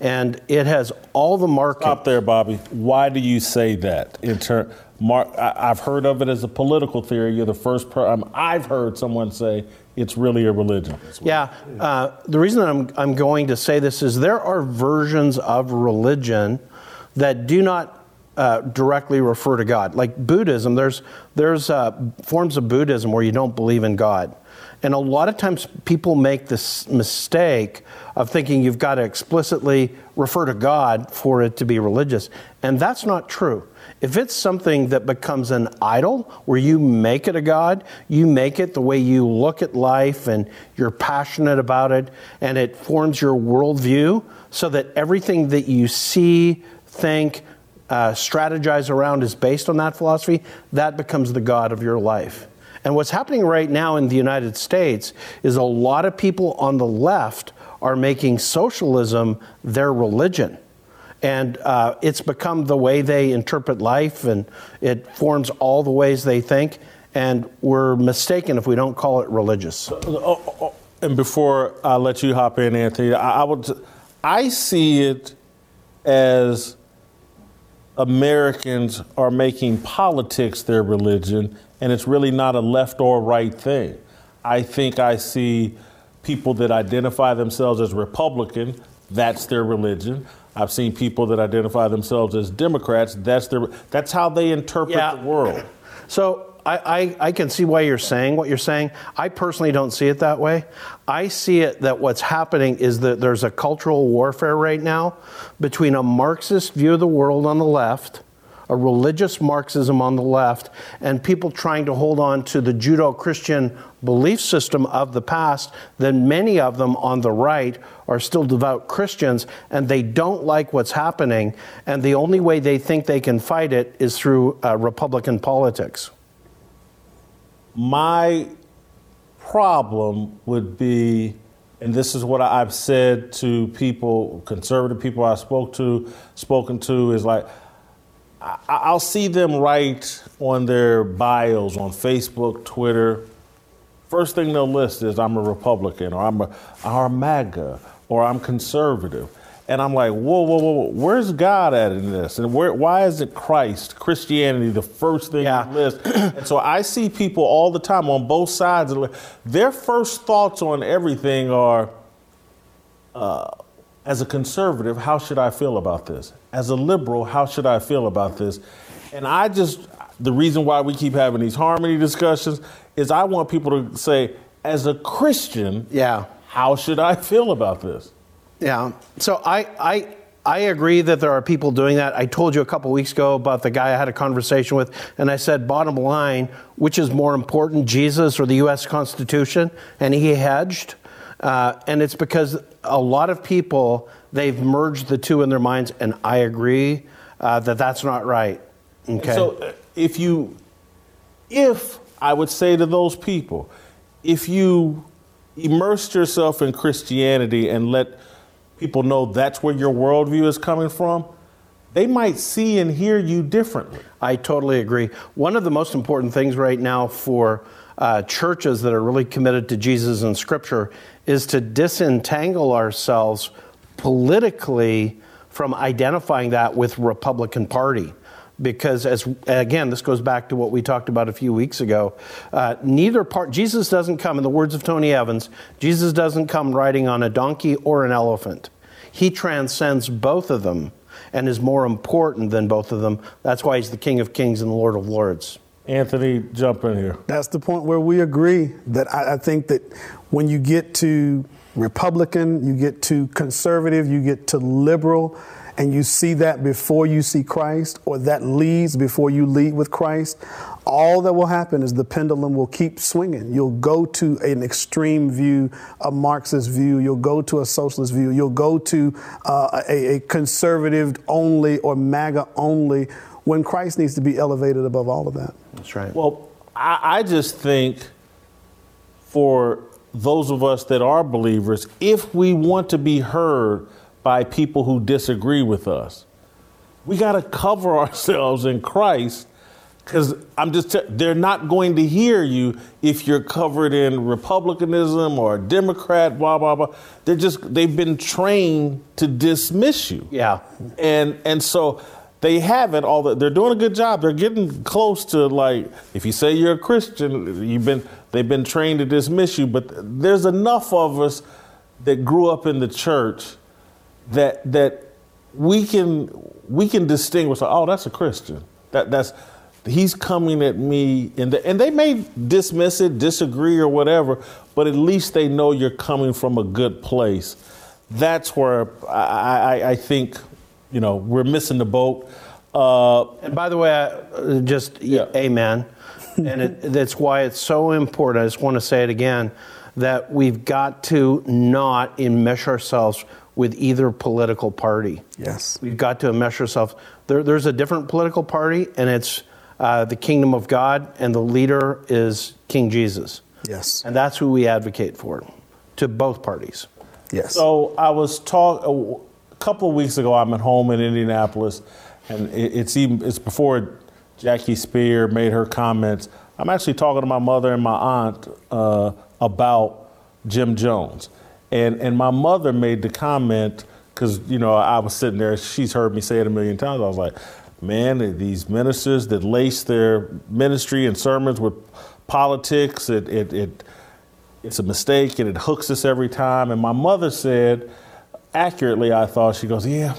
S9: And it has all the markings.
S1: stop there, Bobby. Why do you say that? In ter- Mar- I- I've heard of it as a political theory. You're the first. person um, I've heard someone say it's really a religion.
S9: Yeah, uh, the reason I'm, I'm going to say this is there are versions of religion that do not uh, directly refer to God. Like Buddhism, there's, there's uh, forms of Buddhism where you don't believe in God. And a lot of times people make this mistake of thinking you've got to explicitly refer to God for it to be religious. And that's not true. If it's something that becomes an idol, where you make it a God, you make it the way you look at life and you're passionate about it, and it forms your worldview so that everything that you see, think, uh, strategize around is based on that philosophy, that becomes the God of your life. And what's happening right now in the United States is a lot of people on the left are making socialism their religion. And uh, it's become the way they interpret life, and it forms all the ways they think. And we're mistaken if we don't call it religious.
S1: And before I let you hop in, Anthony, I, I would. I see it as Americans are making politics their religion, and it's really not a left or right thing. I think I see people that identify themselves as Republican, that's their religion. I've seen people that identify themselves as Democrats, that's their that's how they interpret
S9: Yeah.
S1: the world.
S9: So I, I, I can see why you're saying what you're saying. I personally don't see it that way. I see it that what's happening is that there's a cultural warfare right now between a Marxist view of the world on the left a religious Marxism on the left and people trying to hold on to the Judeo Christian belief system of the past, then many of them on the right are still devout Christians and they don't like what's happening. And the only way they think they can fight it is through uh, Republican politics.
S1: My problem would be, and this is what I've said to people, conservative people I spoke to, spoken to, is like, I- I'll see them write on their bios on Facebook, Twitter. First thing they'll list is I'm a Republican or I'm a, or MAGA or I'm conservative. And I'm like, whoa, whoa, whoa, whoa, where's God at in this? And where, why is it Christ, Christianity, the first thing
S9: Yeah.
S1: you list? and so I see people all the time on both sides. of the- Their first thoughts on everything are, uh, as a conservative, how should I feel about this? As a liberal, how should I feel about this? And I just, the reason why we keep having these harmony discussions is I want people to say, as a Christian,
S9: Yeah.
S1: how should I feel about this?
S9: Yeah. So I, I, I agree that there are people doing that. I told you a couple weeks ago about the guy I had a conversation with, and I said, bottom line, which is more important, Jesus or the U.S. Constitution? And he hedged. Uh, and it's because a lot of people, they've merged the two in their minds, and I agree uh, that that's not right. Okay.
S1: So uh, if you, if I would say to those people, if you immersed yourself in Christianity and let people know that's where your worldview is coming from, they might see and hear you differently.
S9: I totally agree. One of the most important things right now for uh, churches that are really committed to Jesus and Scripture is to disentangle ourselves politically from identifying that with Republican Party. Because as again, this goes back to what we talked about a few weeks ago. Uh, neither part, Jesus doesn't come, in the words of Tony Evans, Jesus doesn't come riding on a donkey or an elephant. He transcends both of them and is more important than both of them. That's why he's the King of Kings and the Lord of Lords.
S1: Anthony, jump in here.
S10: That's the point where we agree that I, I think that when you get to Republican, you get to conservative, you get to liberal, and you see that before you see Christ, or that leads before you lead with Christ, all that will happen is the pendulum will keep swinging. You'll go to an extreme view, a Marxist view, you'll go to a socialist view, you'll go to uh, a, a conservative only or MAGA only, when Christ needs to be elevated above all of that.
S9: That's right.
S1: Well, I, I just think for those of us that are believers, if we want to be heard by people who disagree with us, we got to cover ourselves in Christ because I'm just, t- they're not going to hear you if you're covered in Republicanism or Democrat, blah, blah, blah. They're just, they've been trained to dismiss you.
S9: Yeah.
S1: And, and so they haven't all the, they're doing a good job. They're getting close to like, if you say you're a Christian, you've been, they've been trained to dismiss you, but there's enough of us that grew up in the church that, that we can, we can distinguish, oh, that's a Christian. That, that's, he's coming at me, and, the, and they may dismiss it, disagree, or whatever, but at least they know you're coming from a good place. That's where I, I, I think, you know, we're missing the boat. Uh,
S9: And by the way, I, just
S1: Yeah.
S9: amen. and it, that's why it's so important. I just want to say it again that we've got to not enmesh ourselves with either political party.
S10: Yes.
S9: We've got to enmesh ourselves. There, there's a different political party, and it's uh, the kingdom of God, and the leader is King Jesus.
S10: Yes.
S9: And that's who we advocate for to both parties.
S10: Yes.
S1: So I was talk a couple of weeks ago. I'm at home in Indianapolis, and it, it's even it's before Jackie Speier made her comments. I'm actually talking to my mother and my aunt uh, about Jim Jones, and and my mother made the comment because you know I was sitting there. She's heard me say it a million times. I was like, man, these ministers that lace their ministry and sermons with politics, it it. it it's a mistake and it hooks us every time. And my mother said, accurately, I thought, she goes, Yeah,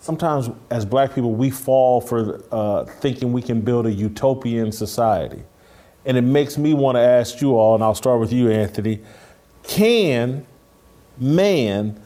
S1: sometimes as black people, we fall for uh, thinking we can build a utopian society. And it makes me want to ask you all, and I'll start with you, Anthony can man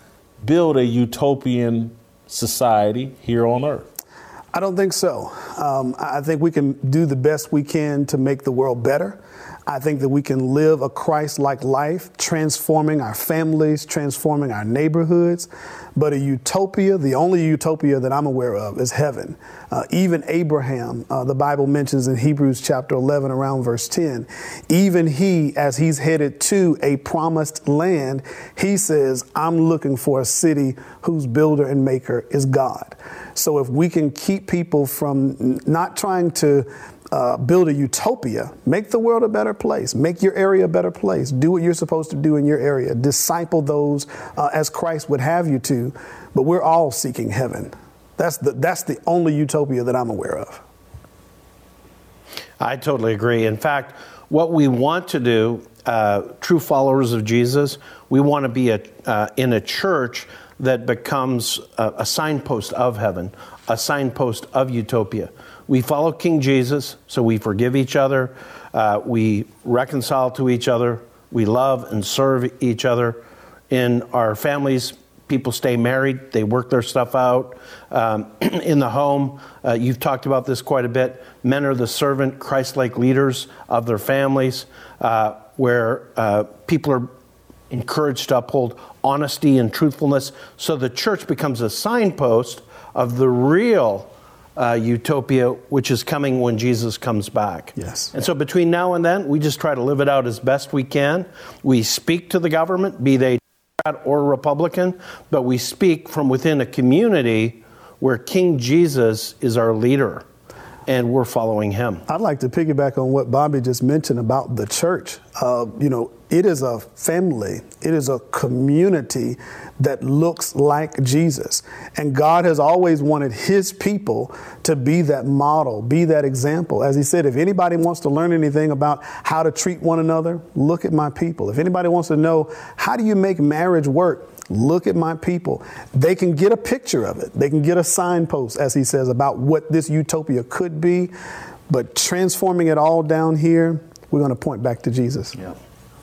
S1: build a utopian society here on earth?
S10: I don't think so. Um, I think we can do the best we can to make the world better. I think that we can live a Christ like life, transforming our families, transforming our neighborhoods. But a utopia, the only utopia that I'm aware of, is heaven. Uh, even Abraham, uh, the Bible mentions in Hebrews chapter 11, around verse 10, even he, as he's headed to a promised land, he says, I'm looking for a city whose builder and maker is God. So if we can keep people from not trying to uh, build a utopia, make the world a better place, make your area a better place, do what you're supposed to do in your area, disciple those uh, as Christ would have you to. But we're all seeking heaven. That's the, that's the only utopia that I'm aware of.
S9: I totally agree. In fact, what we want to do, uh, true followers of Jesus, we want to be a, uh, in a church that becomes a, a signpost of heaven, a signpost of utopia. We follow King Jesus, so we forgive each other, uh, we reconcile to each other, we love and serve each other. In our families, people stay married, they work their stuff out. Um, in the home, uh, you've talked about this quite a bit. Men are the servant, Christ like leaders of their families, uh, where uh, people are encouraged to uphold honesty and truthfulness. So the church becomes a signpost of the real uh, utopia, which is coming when Jesus comes back.
S10: Yes.
S9: And so between now and then, we just try to live it out as best we can. We speak to the government, be they Democrat or Republican, but we speak from within a community where King Jesus is our leader and we're following him.
S10: I'd like to piggyback on what Bobby just mentioned about the church. Uh, you know, it is a family, it is a community that looks like Jesus. And God has always wanted his people to be that model, be that example. As he said, if anybody wants to learn anything about how to treat one another, look at my people. If anybody wants to know how do you make marriage work, Look at my people. They can get a picture of it. They can get a signpost, as he says, about what this utopia could be. But transforming it all down here, we're going to point back to Jesus.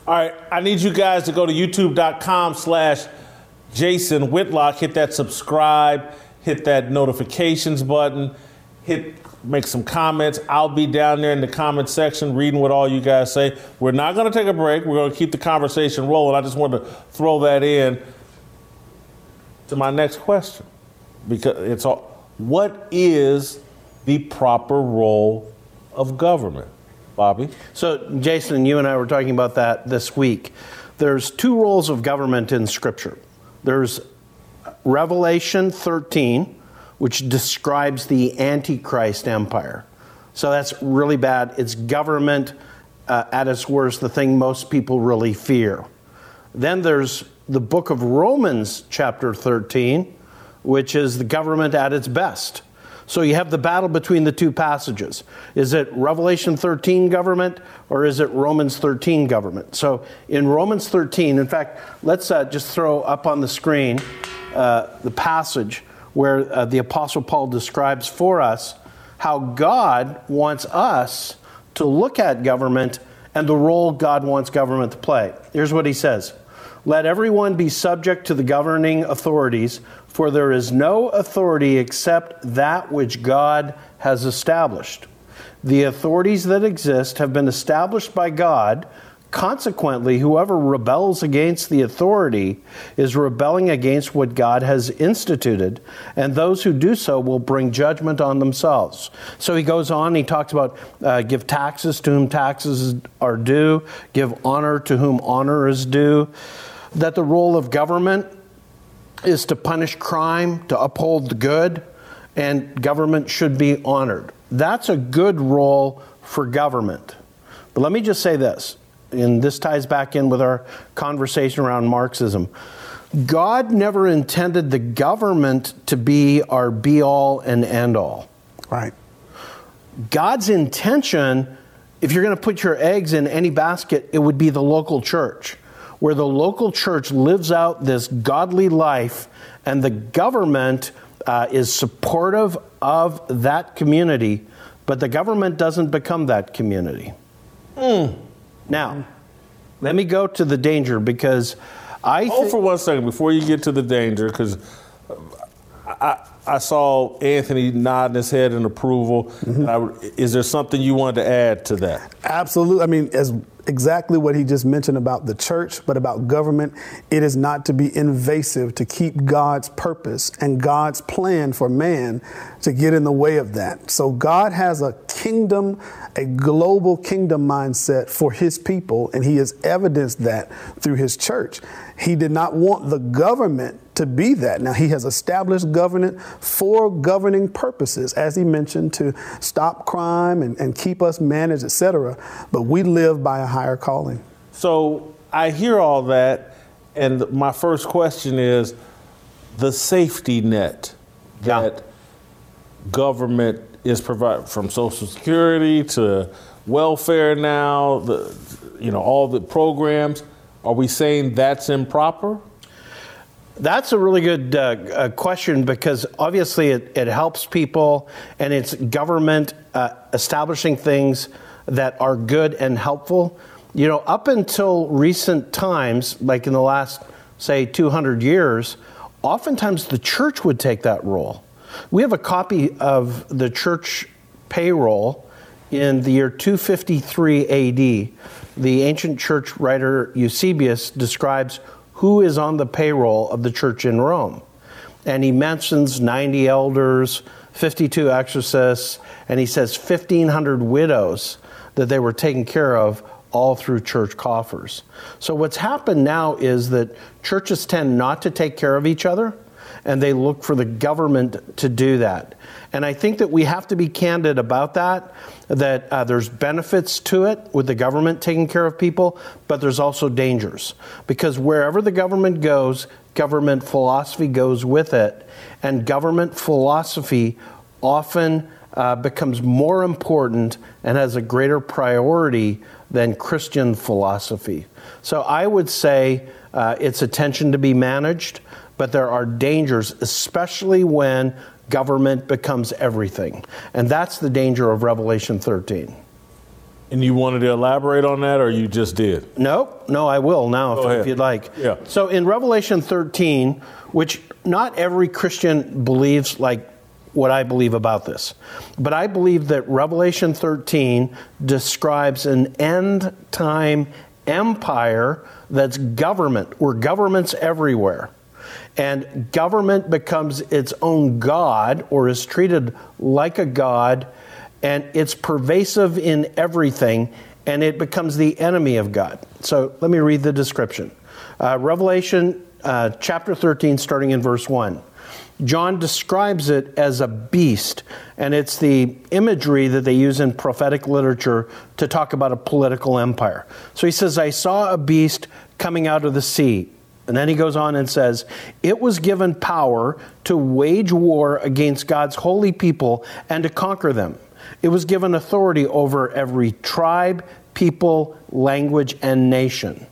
S1: All right, I need you guys to go to youtube.com slash Jason Whitlock, hit that subscribe, hit that notifications button, hit make some comments. I'll be down there in the comment section reading what all you guys say. We're not going to take a break. We're going to keep the conversation rolling. I just wanted to throw that in to my next question because it's all what is the proper role of government? Bobby?
S9: So, Jason, you and I were talking about that this week. There's two roles of government in Scripture. There's Revelation 13, which describes the Antichrist empire. So that's really bad. It's government uh, at its worst, the thing most people really fear. Then there's the book of Romans, chapter 13, which is the government at its best. So you have the battle between the two passages. Is it Revelation 13 government or is it Romans 13 government? So in Romans 13, in fact, let's uh, just throw up on the screen uh, the passage where uh, the Apostle Paul describes for us how God wants us to look at government and the role God wants government to play. Here's what he says Let everyone be subject to the governing authorities, for there is no authority except that which God has established. The authorities that exist have been established by God. Consequently, whoever rebels against the authority is rebelling against what God has instituted, and those who do so will bring judgment on themselves. So he goes on, he talks about uh, give taxes to whom taxes are due, give honor to whom honor is due, that the role of government is to punish crime, to uphold the good, and government should be honored. That's a good role for government. But let me just say this, and this ties back in with our conversation around Marxism. God never intended the government to be our be all and end all.
S10: Right.
S9: God's intention, if you're going to put your eggs in any basket, it would be the local church, where the local church lives out this godly life and the government uh, is supportive of that community, but the government doesn't become that community. Now, let me go to the danger because I
S1: Hold
S9: thi-
S1: for one second before you get to the danger, because I, I saw Anthony nodding his head in approval.
S10: Mm-hmm.
S1: I- is there something you wanted to add to that?
S10: Absolutely. I mean, as exactly what he just mentioned about the church, but about government, it is not to be invasive to keep God's purpose and God's plan for man to get in the way of that. So God has a kingdom, a global kingdom mindset for his people, and he has evidenced that through his church. He did not want the government to be that. Now, he has established government for governing purposes, as he mentioned, to stop crime and, and keep us managed, etc. But we live by a higher calling.
S1: So I hear all that, and my first question is the safety net that government is providing from Social Security to welfare now, the you know all the programs. Are we saying that's improper?
S9: That's a really good uh, uh, question because obviously it, it helps people and it's government uh, establishing things that are good and helpful. You know, up until recent times, like in the last, say, 200 years, oftentimes the church would take that role. We have a copy of the church payroll in the year 253 AD. The ancient church writer Eusebius describes who is on the payroll of the church in Rome. And he mentions 90 elders, 52 exorcists, and he says 1,500 widows that they were taken care of all through church coffers. So what's happened now is that churches tend not to take care of each other and they look for the government to do that. And I think that we have to be candid about that, that uh, there's benefits to it with the government taking care of people, but there's also dangers. Because wherever the government goes, government philosophy goes with it. And government philosophy often uh, becomes more important and has a greater priority than Christian philosophy. So I would say uh, it's attention to be managed, but there are dangers, especially when government becomes everything. And that's the danger of Revelation 13.
S1: And you wanted to elaborate on that, or you just did?
S9: No, no, I will now if, if you'd like.
S1: Yeah.
S9: So in Revelation 13, which not every Christian believes like what I believe about this, but I believe that Revelation 13 describes an end time empire that's government, where government's everywhere. And government becomes its own God or is treated like a God, and it's pervasive in everything, and it becomes the enemy of God. So let me read the description uh, Revelation uh, chapter 13, starting in verse 1. John describes it as a beast, and it's the imagery that they use in prophetic literature to talk about a political empire. So he says, I saw a beast coming out of the sea. And then he goes on and says, It was given power to wage war against God's holy people and to conquer them. It was given authority over every tribe, people, language, and nation.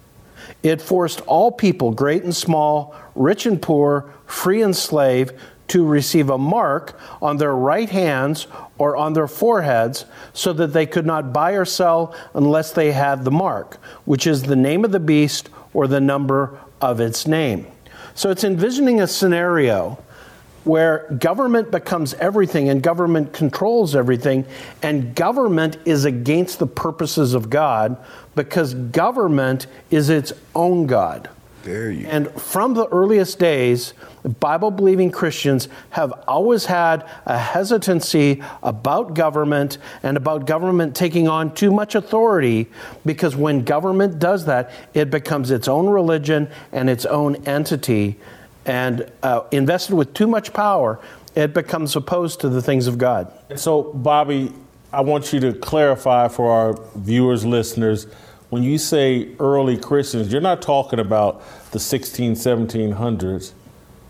S9: It forced all people, great and small, rich and poor, free and slave, to receive a mark on their right hands or on their foreheads so that they could not buy or sell unless they had the mark, which is the name of the beast or the number of its name. So it's envisioning a scenario where government becomes everything and government controls everything, and government is against the purposes of God because government is its own God.
S2: There you
S9: And from the earliest days, Bible believing Christians have always had a hesitancy about government and about government taking on too much authority because when government does that, it becomes its own religion and its own entity. And uh, invested with too much power, it becomes opposed to the things of God.
S1: So, Bobby, I want you to clarify for our viewers, listeners, when you say early Christians, you're not talking about the 16, 1700s.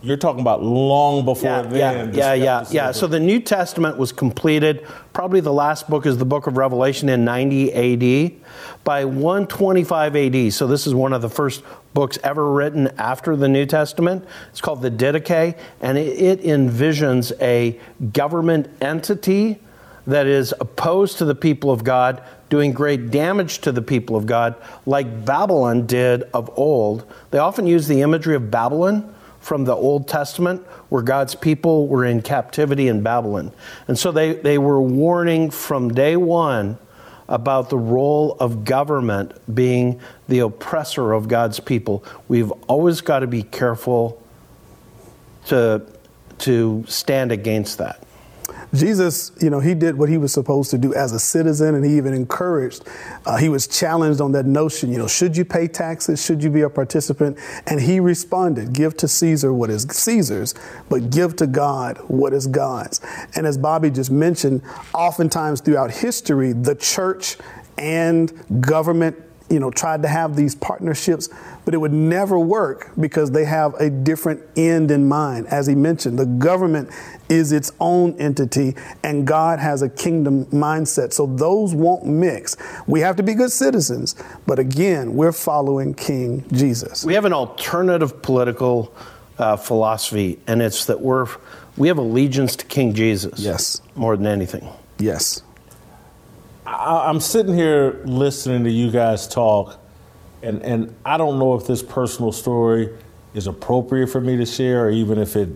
S1: You're talking about long before
S9: yeah,
S1: then. the
S9: Yeah, yeah, yeah, yeah. So the New Testament was completed. Probably the last book is the book of Revelation in 90 AD. By 125 AD, so this is one of the first books ever written after the New Testament. It's called the Didache, and it, it envisions a government entity that is opposed to the people of God, doing great damage to the people of God, like Babylon did of old. They often use the imagery of Babylon from the Old Testament where God's people were in captivity in Babylon. And so they, they were warning from day one about the role of government being the oppressor of God's people. We've always got to be careful to, to stand against that.
S10: Jesus, you know, he did what he was supposed to do as a citizen, and he even encouraged. Uh, he was challenged on that notion, you know, should you pay taxes? Should you be a participant? And he responded, give to Caesar what is Caesar's, but give to God what is God's. And as Bobby just mentioned, oftentimes throughout history, the church and government you know, tried to have these partnerships, but it would never work because they have a different end in mind. As he mentioned, the government is its own entity and God has a kingdom mindset. So those won't mix. We have to be good citizens, but again, we're following King Jesus.
S9: We have an alternative political uh, philosophy, and it's that we're we have allegiance to King Jesus.
S10: Yes.
S9: More than anything.
S10: Yes.
S1: I, I'm sitting here listening to you guys talk, and, and I don't know if this personal story is appropriate for me to share or even if it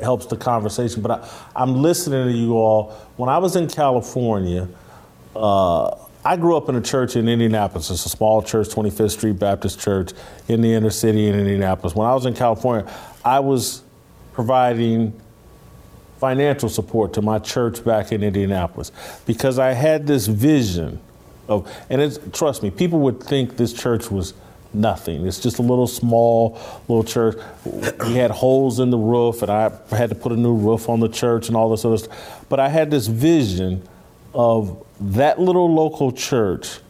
S1: helps the conversation. But I, I'm listening to you all. When I was in California, uh, I grew up in a church in Indianapolis. It's a small church, 25th Street Baptist Church in the inner city in Indianapolis. When I was in California, I was providing financial support to my church back in Indianapolis because I had this vision of, and it's, trust me, people would think this church was nothing. It's just a little small little church. We had holes in the roof, and I had to put a new roof on the church and all this other stuff. But I had this vision of that little local church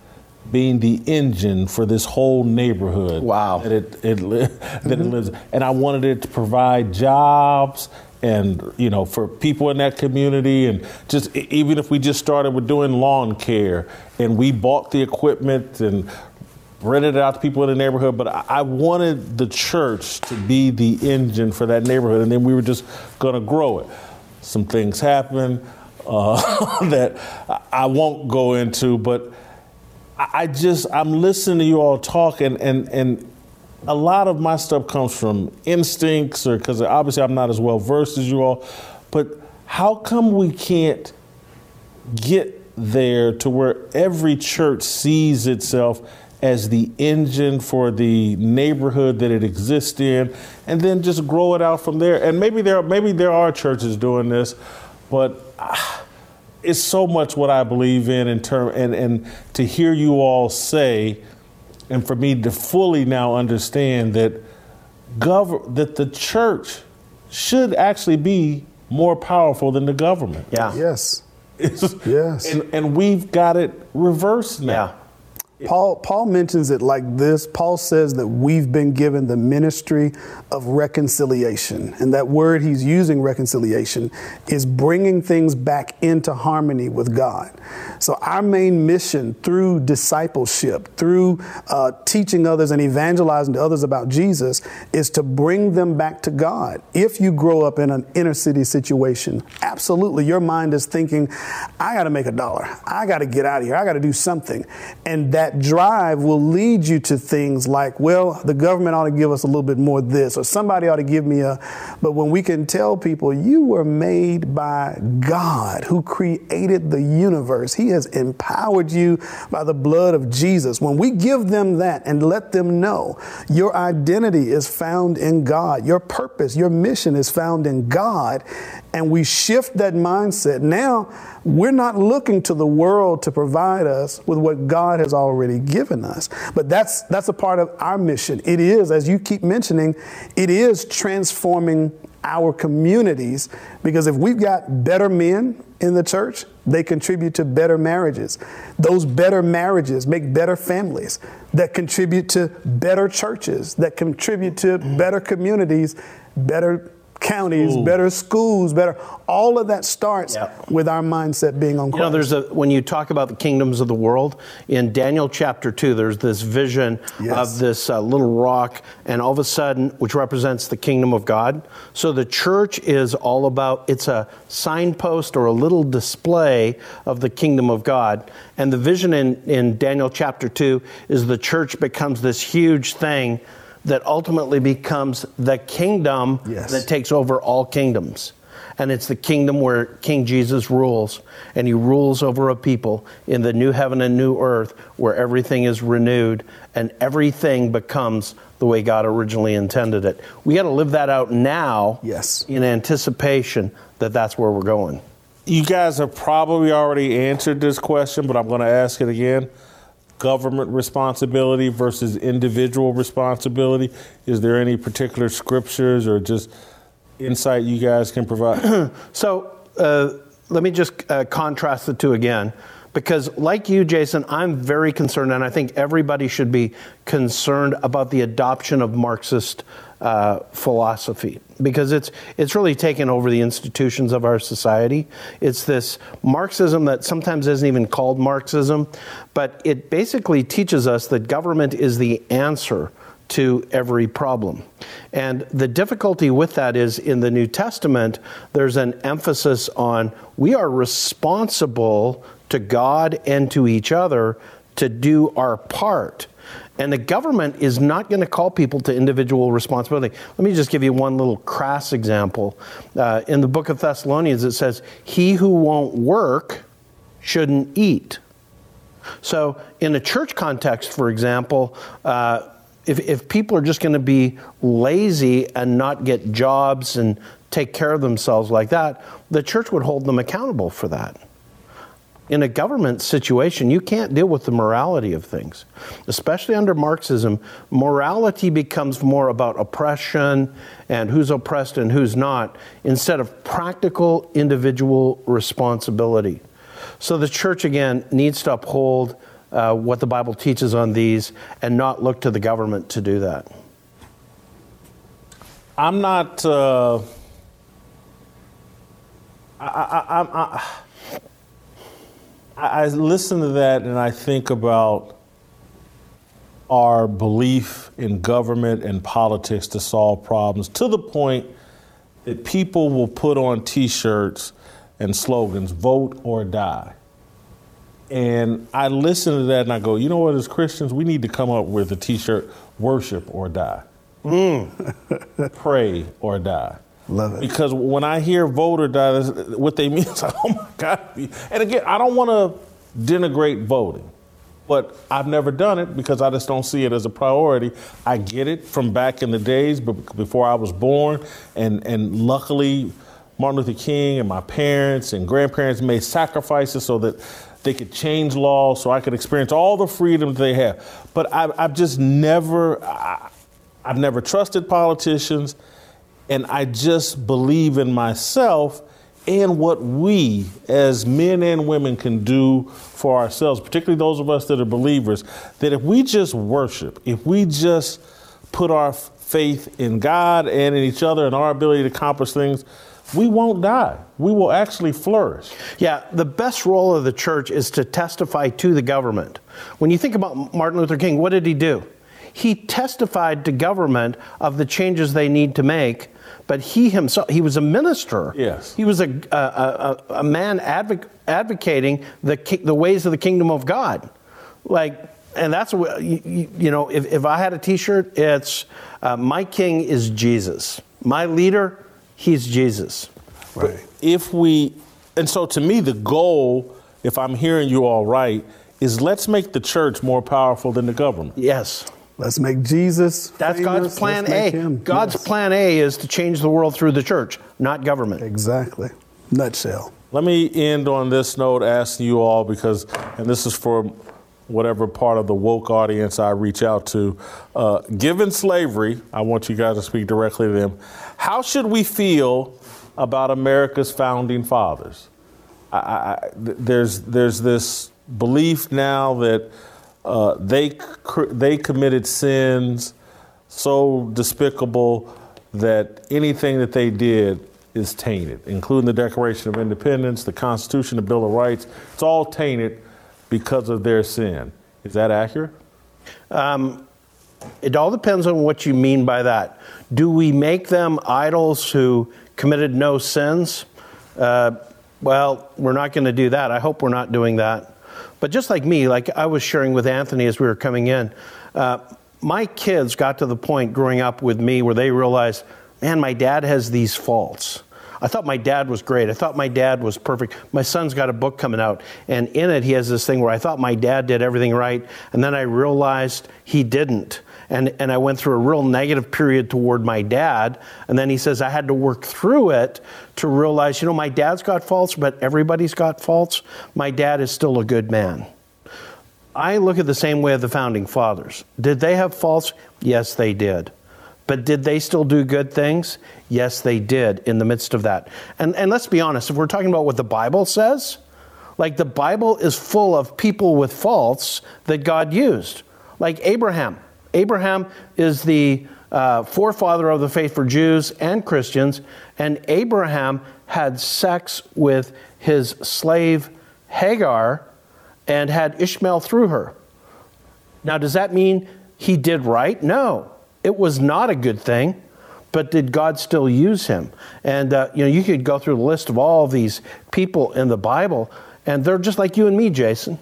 S1: being the engine for this whole neighborhood.
S9: Wow.
S1: That it, it that it mm-hmm. lives, and I wanted it to provide jobs and you know for people in that community and just even if we just started with doing lawn care and we bought the equipment and rented it out to people in the neighborhood but I, wanted the church to be the engine for that neighborhood and then we were just going to grow it. Some things happened uh, that I- won't go into but I I just I'm listening to you all talk and and and a lot of my stuff comes from instincts or because obviously I'm not as well versed as you all. But how come we can't get there to where every church sees itself as the engine for the neighborhood that it exists in, and then just grow it out from there? And maybe there maybe there are churches doing this, but. ah, it's so much what I believe in in term and, and to hear you all say and for me to fully now understand that gov- that the church should actually be more powerful than the government.
S9: Yeah.
S10: Yes. Yes.
S1: And, and we've got it reversed now.
S10: Paul, Paul mentions it like this. Paul says that we've been given the ministry of reconciliation. And that word he's using, reconciliation, is bringing things back into harmony with God. So, our main mission through discipleship, through uh, teaching others and evangelizing to others about Jesus, is to bring them back to God. If you grow up in an inner city situation, absolutely your mind is thinking, I got to make a dollar. I got to get out of here. I got to do something. And that drive will lead you to things like, well, the government ought to give us a little bit more of this, or somebody ought to give me a. But when we can tell people, you were made by God who created the universe, He has empowered you by the blood of Jesus. When we give them that and let them know your identity is found in God, your purpose, your mission is found in God, and we shift that mindset, now we're not looking to the world to provide us with what God has already given us. But that's that's a part of our mission. It is, as you keep mentioning, it is transforming our communities because if we've got better men in the church, they contribute to better marriages. Those better marriages make better families that contribute to better churches, that contribute to better communities, better counties,
S9: Ooh.
S10: better schools, better. All of that starts with our mindset being on
S9: You know, there's a when you talk about the kingdoms of the world in Daniel chapter two. There's this vision
S10: Yes.
S9: of this uh, little rock, and all of a sudden, which represents the kingdom of God. So the church is all about. It's a signpost or a little display of the kingdom of God. And the vision in in Daniel chapter two is the church becomes this huge thing that ultimately becomes the kingdom
S10: Yes.
S9: that takes over all kingdoms. And it's the kingdom where King Jesus rules, and he rules over a people in the new heaven and new earth where everything is renewed and everything becomes the way God originally intended it. We got to live that out now
S10: Yes.
S9: in anticipation that that's where we're going.
S1: You guys have probably already answered this question, but I'm going to ask it again. Government responsibility versus individual responsibility. Is there any particular scriptures or just insight you guys can provide?
S9: So uh, let me just uh, contrast the two again. Because, like you, Jason, I'm very concerned, and I think everybody should be concerned about the adoption of Marxist uh, philosophy because it's it's really taken over the institutions of our society. It's this Marxism that sometimes isn't even called Marxism, but it basically teaches us that government is the answer to every problem. And the difficulty with that is in the New Testament, there's an emphasis on we are responsible to God and to each other to do our part. And the government is not going to call people to individual responsibility. Let me just give you one little crass example. Uh, in the book of Thessalonians, it says, He who won't work shouldn't eat. So, in a church context, for example, uh, if, if people are just going to be lazy and not get jobs and take care of themselves like that, the church would hold them accountable for that. In a government situation, you can't deal with the morality of things. Especially under Marxism, morality becomes more about oppression and who's oppressed and who's not, instead of practical individual responsibility. So the church, again, needs to uphold uh, what the Bible teaches on these and not look to the government to do that.
S1: I'm not. Uh, I, I, I, I, listen to that and I think about our belief in government and politics to solve problems to the point that people will put on T-shirts and slogans: "Vote or die." And I listen to that and I go, you know what? As Christians, we need to come up with a T-shirt: "Worship or die." Hmm. pray or die.
S10: Love it.
S1: Because when I hear voter die, what they mean is, oh my God. And again, I don't want to denigrate voting, but I've never done it because I just don't see it as a priority. I get it from back in the days be- before I was born, and, and luckily, Martin Luther King and my parents and grandparents made sacrifices so that they could change laws so I could experience all the freedom that they have. But I, I've just never, I, I've never trusted politicians, and I just believe in myself and what we as men and women can do for ourselves, particularly those of us that are believers, that if we just worship, if we just put our faith in God and in each other and our ability to accomplish things, we won't die. We will actually flourish.
S9: Yeah, the best role of the church is to testify to the government. When you think about Martin Luther King, what did he do? He testified to government of the changes they need to make, but he himself, he was a minister.
S1: Yes.
S9: He was a, a, a, a man advoc- advocating the, ki- the ways of the kingdom of God. Like, and that's what, you, you- you know, if, if I had a t shirt, it's uh, My King is Jesus. My leader, he's Jesus.
S10: Right.
S1: if we, and so to me, the goal, if I'm hearing you all right, is let's make the church more powerful than the government.
S9: Yes.
S10: Let's make Jesus.
S9: That's
S10: famous.
S9: God's plan
S10: Let's
S9: A. God's
S10: Yes.
S9: plan A is to change the world through the church, not government.
S10: Exactly. Nutshell.
S1: Let me end on this note, asking you all because, and this is for whatever part of the woke audience I reach out to. Uh, given slavery, I want you guys to speak directly to them. How should we feel about America's founding fathers? I, I, I- there's there's this belief now that uh, they they committed sins so despicable that anything that they did is tainted, including the Declaration of Independence, the Constitution, the Bill of Rights. It's all tainted because of their sin. Is that accurate?
S9: Um, it all depends on what you mean by that. Do we make them idols who committed no sins? Uh, well, we're not going to do that. I hope we're not doing that. But just like me, like I was sharing with Anthony as we were coming in, uh, my kids got to the point growing up with me where they realized, man, my dad has these faults. I thought my dad was great. I thought my dad was perfect. My son's got a book coming out, and in it, he has this thing where I thought my dad did everything right, and then I realized he didn't. And, and I went through a real negative period toward my dad. And then he says I had to work through it to realize, you know, my dad's got faults, but everybody's got faults. My dad is still a good man. I look at the same way of the founding fathers. Did they have faults? Yes, they did. But did they still do good things? Yes, they did in the midst of that. And, and let's be honest, if we're talking about what the Bible says, like the Bible is full of people with faults that God used. Like Abraham. Abraham is the uh, forefather of the faith for Jews and Christians, and Abraham had sex with his slave Hagar and had Ishmael through her. Now, does that mean he did right? No, it was not a good thing. But did God still use him? And uh, you know, you could go through the list of all these people in the Bible, and they're just like you and me, Jason.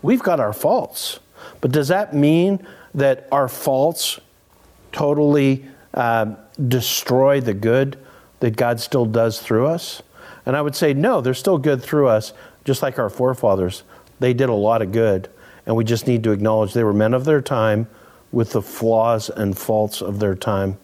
S9: We've got our faults, but does that mean that our faults totally uh, destroy the good that God still does through us? And I would say no, they're still good through us, just like our forefathers. They did a lot of good, and we just need to acknowledge they were men of their time with the flaws and faults of their time,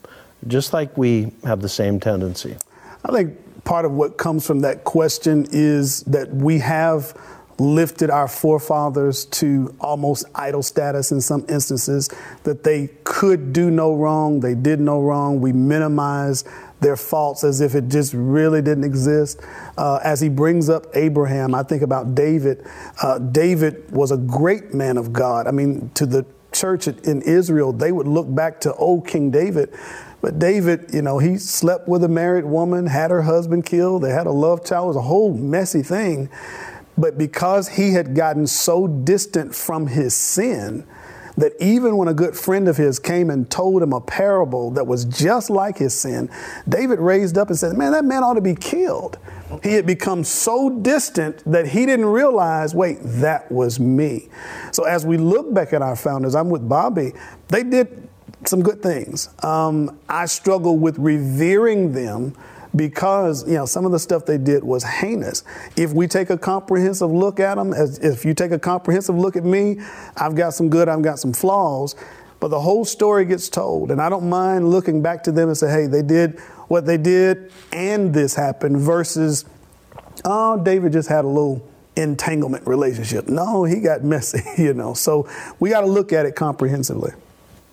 S9: just like we have the same tendency.
S10: I think part of what comes from that question is that we have lifted our forefathers to almost idol status in some instances, that they could do no wrong, they did no wrong. We minimize their faults as if it just really didn't exist. Uh, as he brings up Abraham, I think about David. Uh, David was a great man of God. I mean, to the church in Israel, they would look back to old King David. But David, you know, he slept with a married woman, had her husband killed, they had a love child. It was a whole messy thing. But because he had gotten so distant from his sin, that even when a good friend of his came and told him a parable that was just like his sin, David raised up and said, Man, that man ought to be killed. He had become so distant that he didn't realize, wait, that was me. So as we look back at our founders, I'm with Bobby, they did some good things. Um, I struggle with revering them because you know some of the stuff they did was heinous. If we take a comprehensive look at them, as if you take a comprehensive look at me, I've got some good, I've got some flaws, but the whole story gets told, and I don't mind looking back to them and say, hey, they did what they did, and this happened. Versus, oh, David just had a little entanglement relationship. No, he got messy, you know. So we got to look at it comprehensively.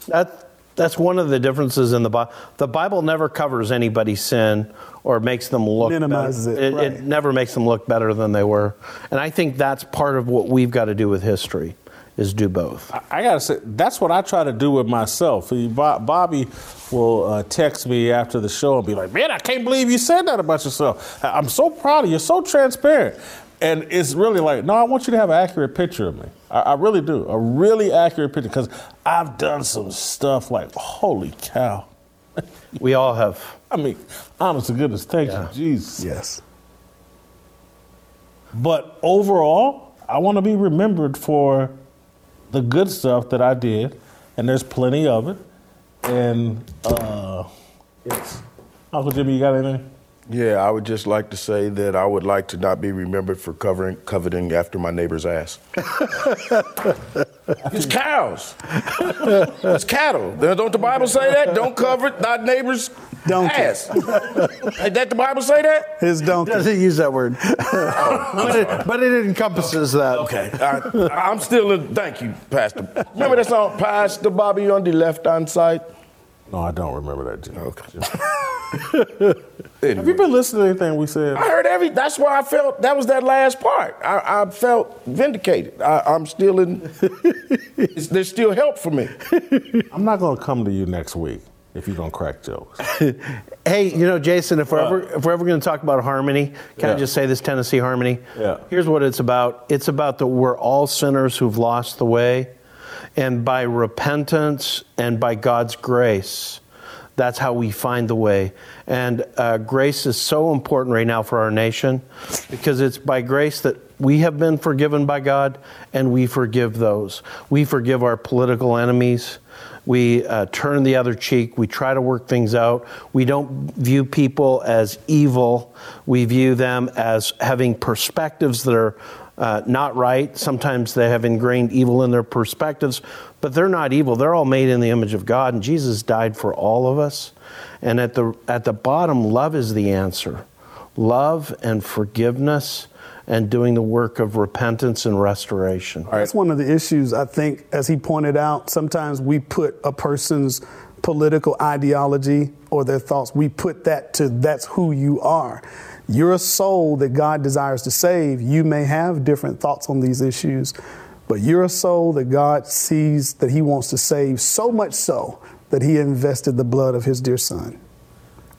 S9: That, that's one of the differences in the Bible. The Bible never covers anybody's sin or makes them look
S10: Minimizes
S9: better.
S10: it, right.
S9: it never makes them look better than they were. And I think that's part of what we've got to do with history is do both.
S1: I gotta say, that's what I try to do with myself. He- Bo- Bobby will uh, text me after the show and be like, "Man, I can't believe you said that about yourself. I- I'm so proud of you. You're so transparent." And it's really like, no, I want you to have an accurate picture of me. I, I really do, a really accurate picture, because I've done some stuff like, holy cow.
S9: we all have.
S1: I mean, honest to goodness, thank you, Jesus.
S10: Yes.
S1: But overall, I want to be remembered for the good stuff that I did, and there's plenty of it. And uh, it's Uncle Jimmy, you got anything?
S2: Yeah, I would just like to say that I would like to not be remembered for covering, coveting after my neighbor's ass. it's cows. it's cattle. Don't the Bible say that? Don't cover thy neighbor's
S10: Donkey.
S2: ass. Ain't that the Bible say that?
S10: His donkey.
S9: Doesn't use that word, oh, but, it, but it encompasses that.
S2: Okay, I, I'm still in. Thank you, Pastor. Remember that song, Pastor Bobby on the left hand side?
S1: No, I don't remember that, Jimmy.
S2: Okay.
S1: Have you been listening to anything we said?
S2: I heard every. That's why I felt that was that last part. I, I felt vindicated. I, I'm still in. it's, there's still help for me.
S1: I'm not going to come to you next week if you're going to crack jokes.
S9: Hey, you know, Jason, if we're ever if we're ever going to talk about harmony, can I just say this Tennessee harmony?
S1: Yeah.
S9: Here's what it's about. It's about that we're all sinners who've lost the way, and by repentance and by God's grace, that's how we find the way. And uh, grace is so important right now for our nation because it's by grace that we have been forgiven by God and we forgive those. We forgive our political enemies. We uh, turn the other cheek. We try to work things out. We don't view people as evil. We view them as having perspectives that are uh, not right. Sometimes they have ingrained evil in their perspectives, but they're not evil. They're all made in the image of God, and Jesus died for all of us. And at the, at the bottom, love is the answer love and forgiveness and doing the work of repentance and restoration.
S10: That's one of the issues, I think, as he pointed out. Sometimes we put a person's political ideology or their thoughts, we put that to that's who you are. You're a soul that God desires to save. You may have different thoughts on these issues, but you're a soul that God sees that He wants to save so much so that He invested the blood of His dear Son.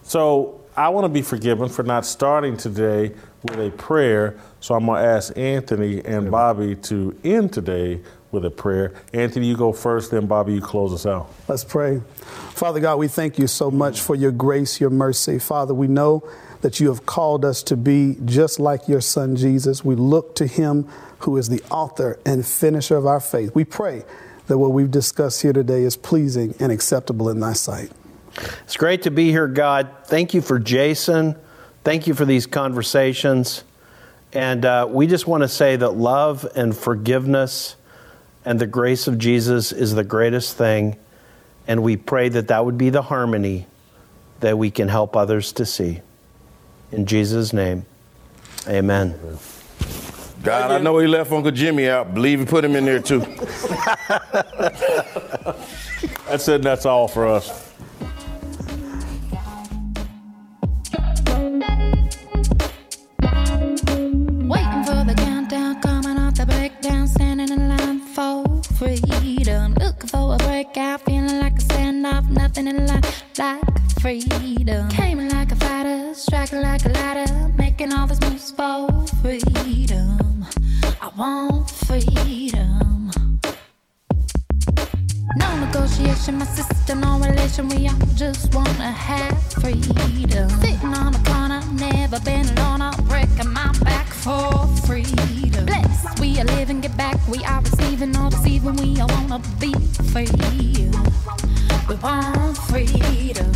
S1: So I want to be forgiven for not starting today with a prayer. So I'm going to ask Anthony and Bobby to end today with a prayer. Anthony, you go first, then Bobby, you close us out.
S10: Let's pray. Father God, we thank you so much for your grace, your mercy. Father, we know that you have called us to be just like your son Jesus. We look to him who is the author and finisher of our faith. We pray that what we've discussed here today is pleasing and acceptable in thy sight.
S9: It's great to be here, God. Thank you for Jason. Thank you for these conversations. And uh, we just want to say that love and forgiveness and the grace of Jesus is the greatest thing. And we pray that that would be the harmony that we can help others to see. In Jesus' name, amen.
S2: God, I know he left Uncle Jimmy out. Believe he put him in there too.
S1: That's it, and that's all for us.
S8: Waiting for the countdown, coming off the breakdown, standing in line for freedom. Looking for a breakout, feeling like a standoff, nothing in life like freedom. Came like a fighter, striking like a ladder, making all these moves for freedom. I want freedom. No negotiation, my sister, no relation. We all just wanna have freedom. Sitting on the corner, never been alone. I'm breaking my back for freedom. Blessed, we are living, get back. We are receiving, all deceiving. We all wanna be free. We want freedom.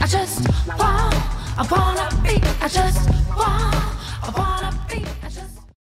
S8: I just want, I wanna be, I just want, I wanna be.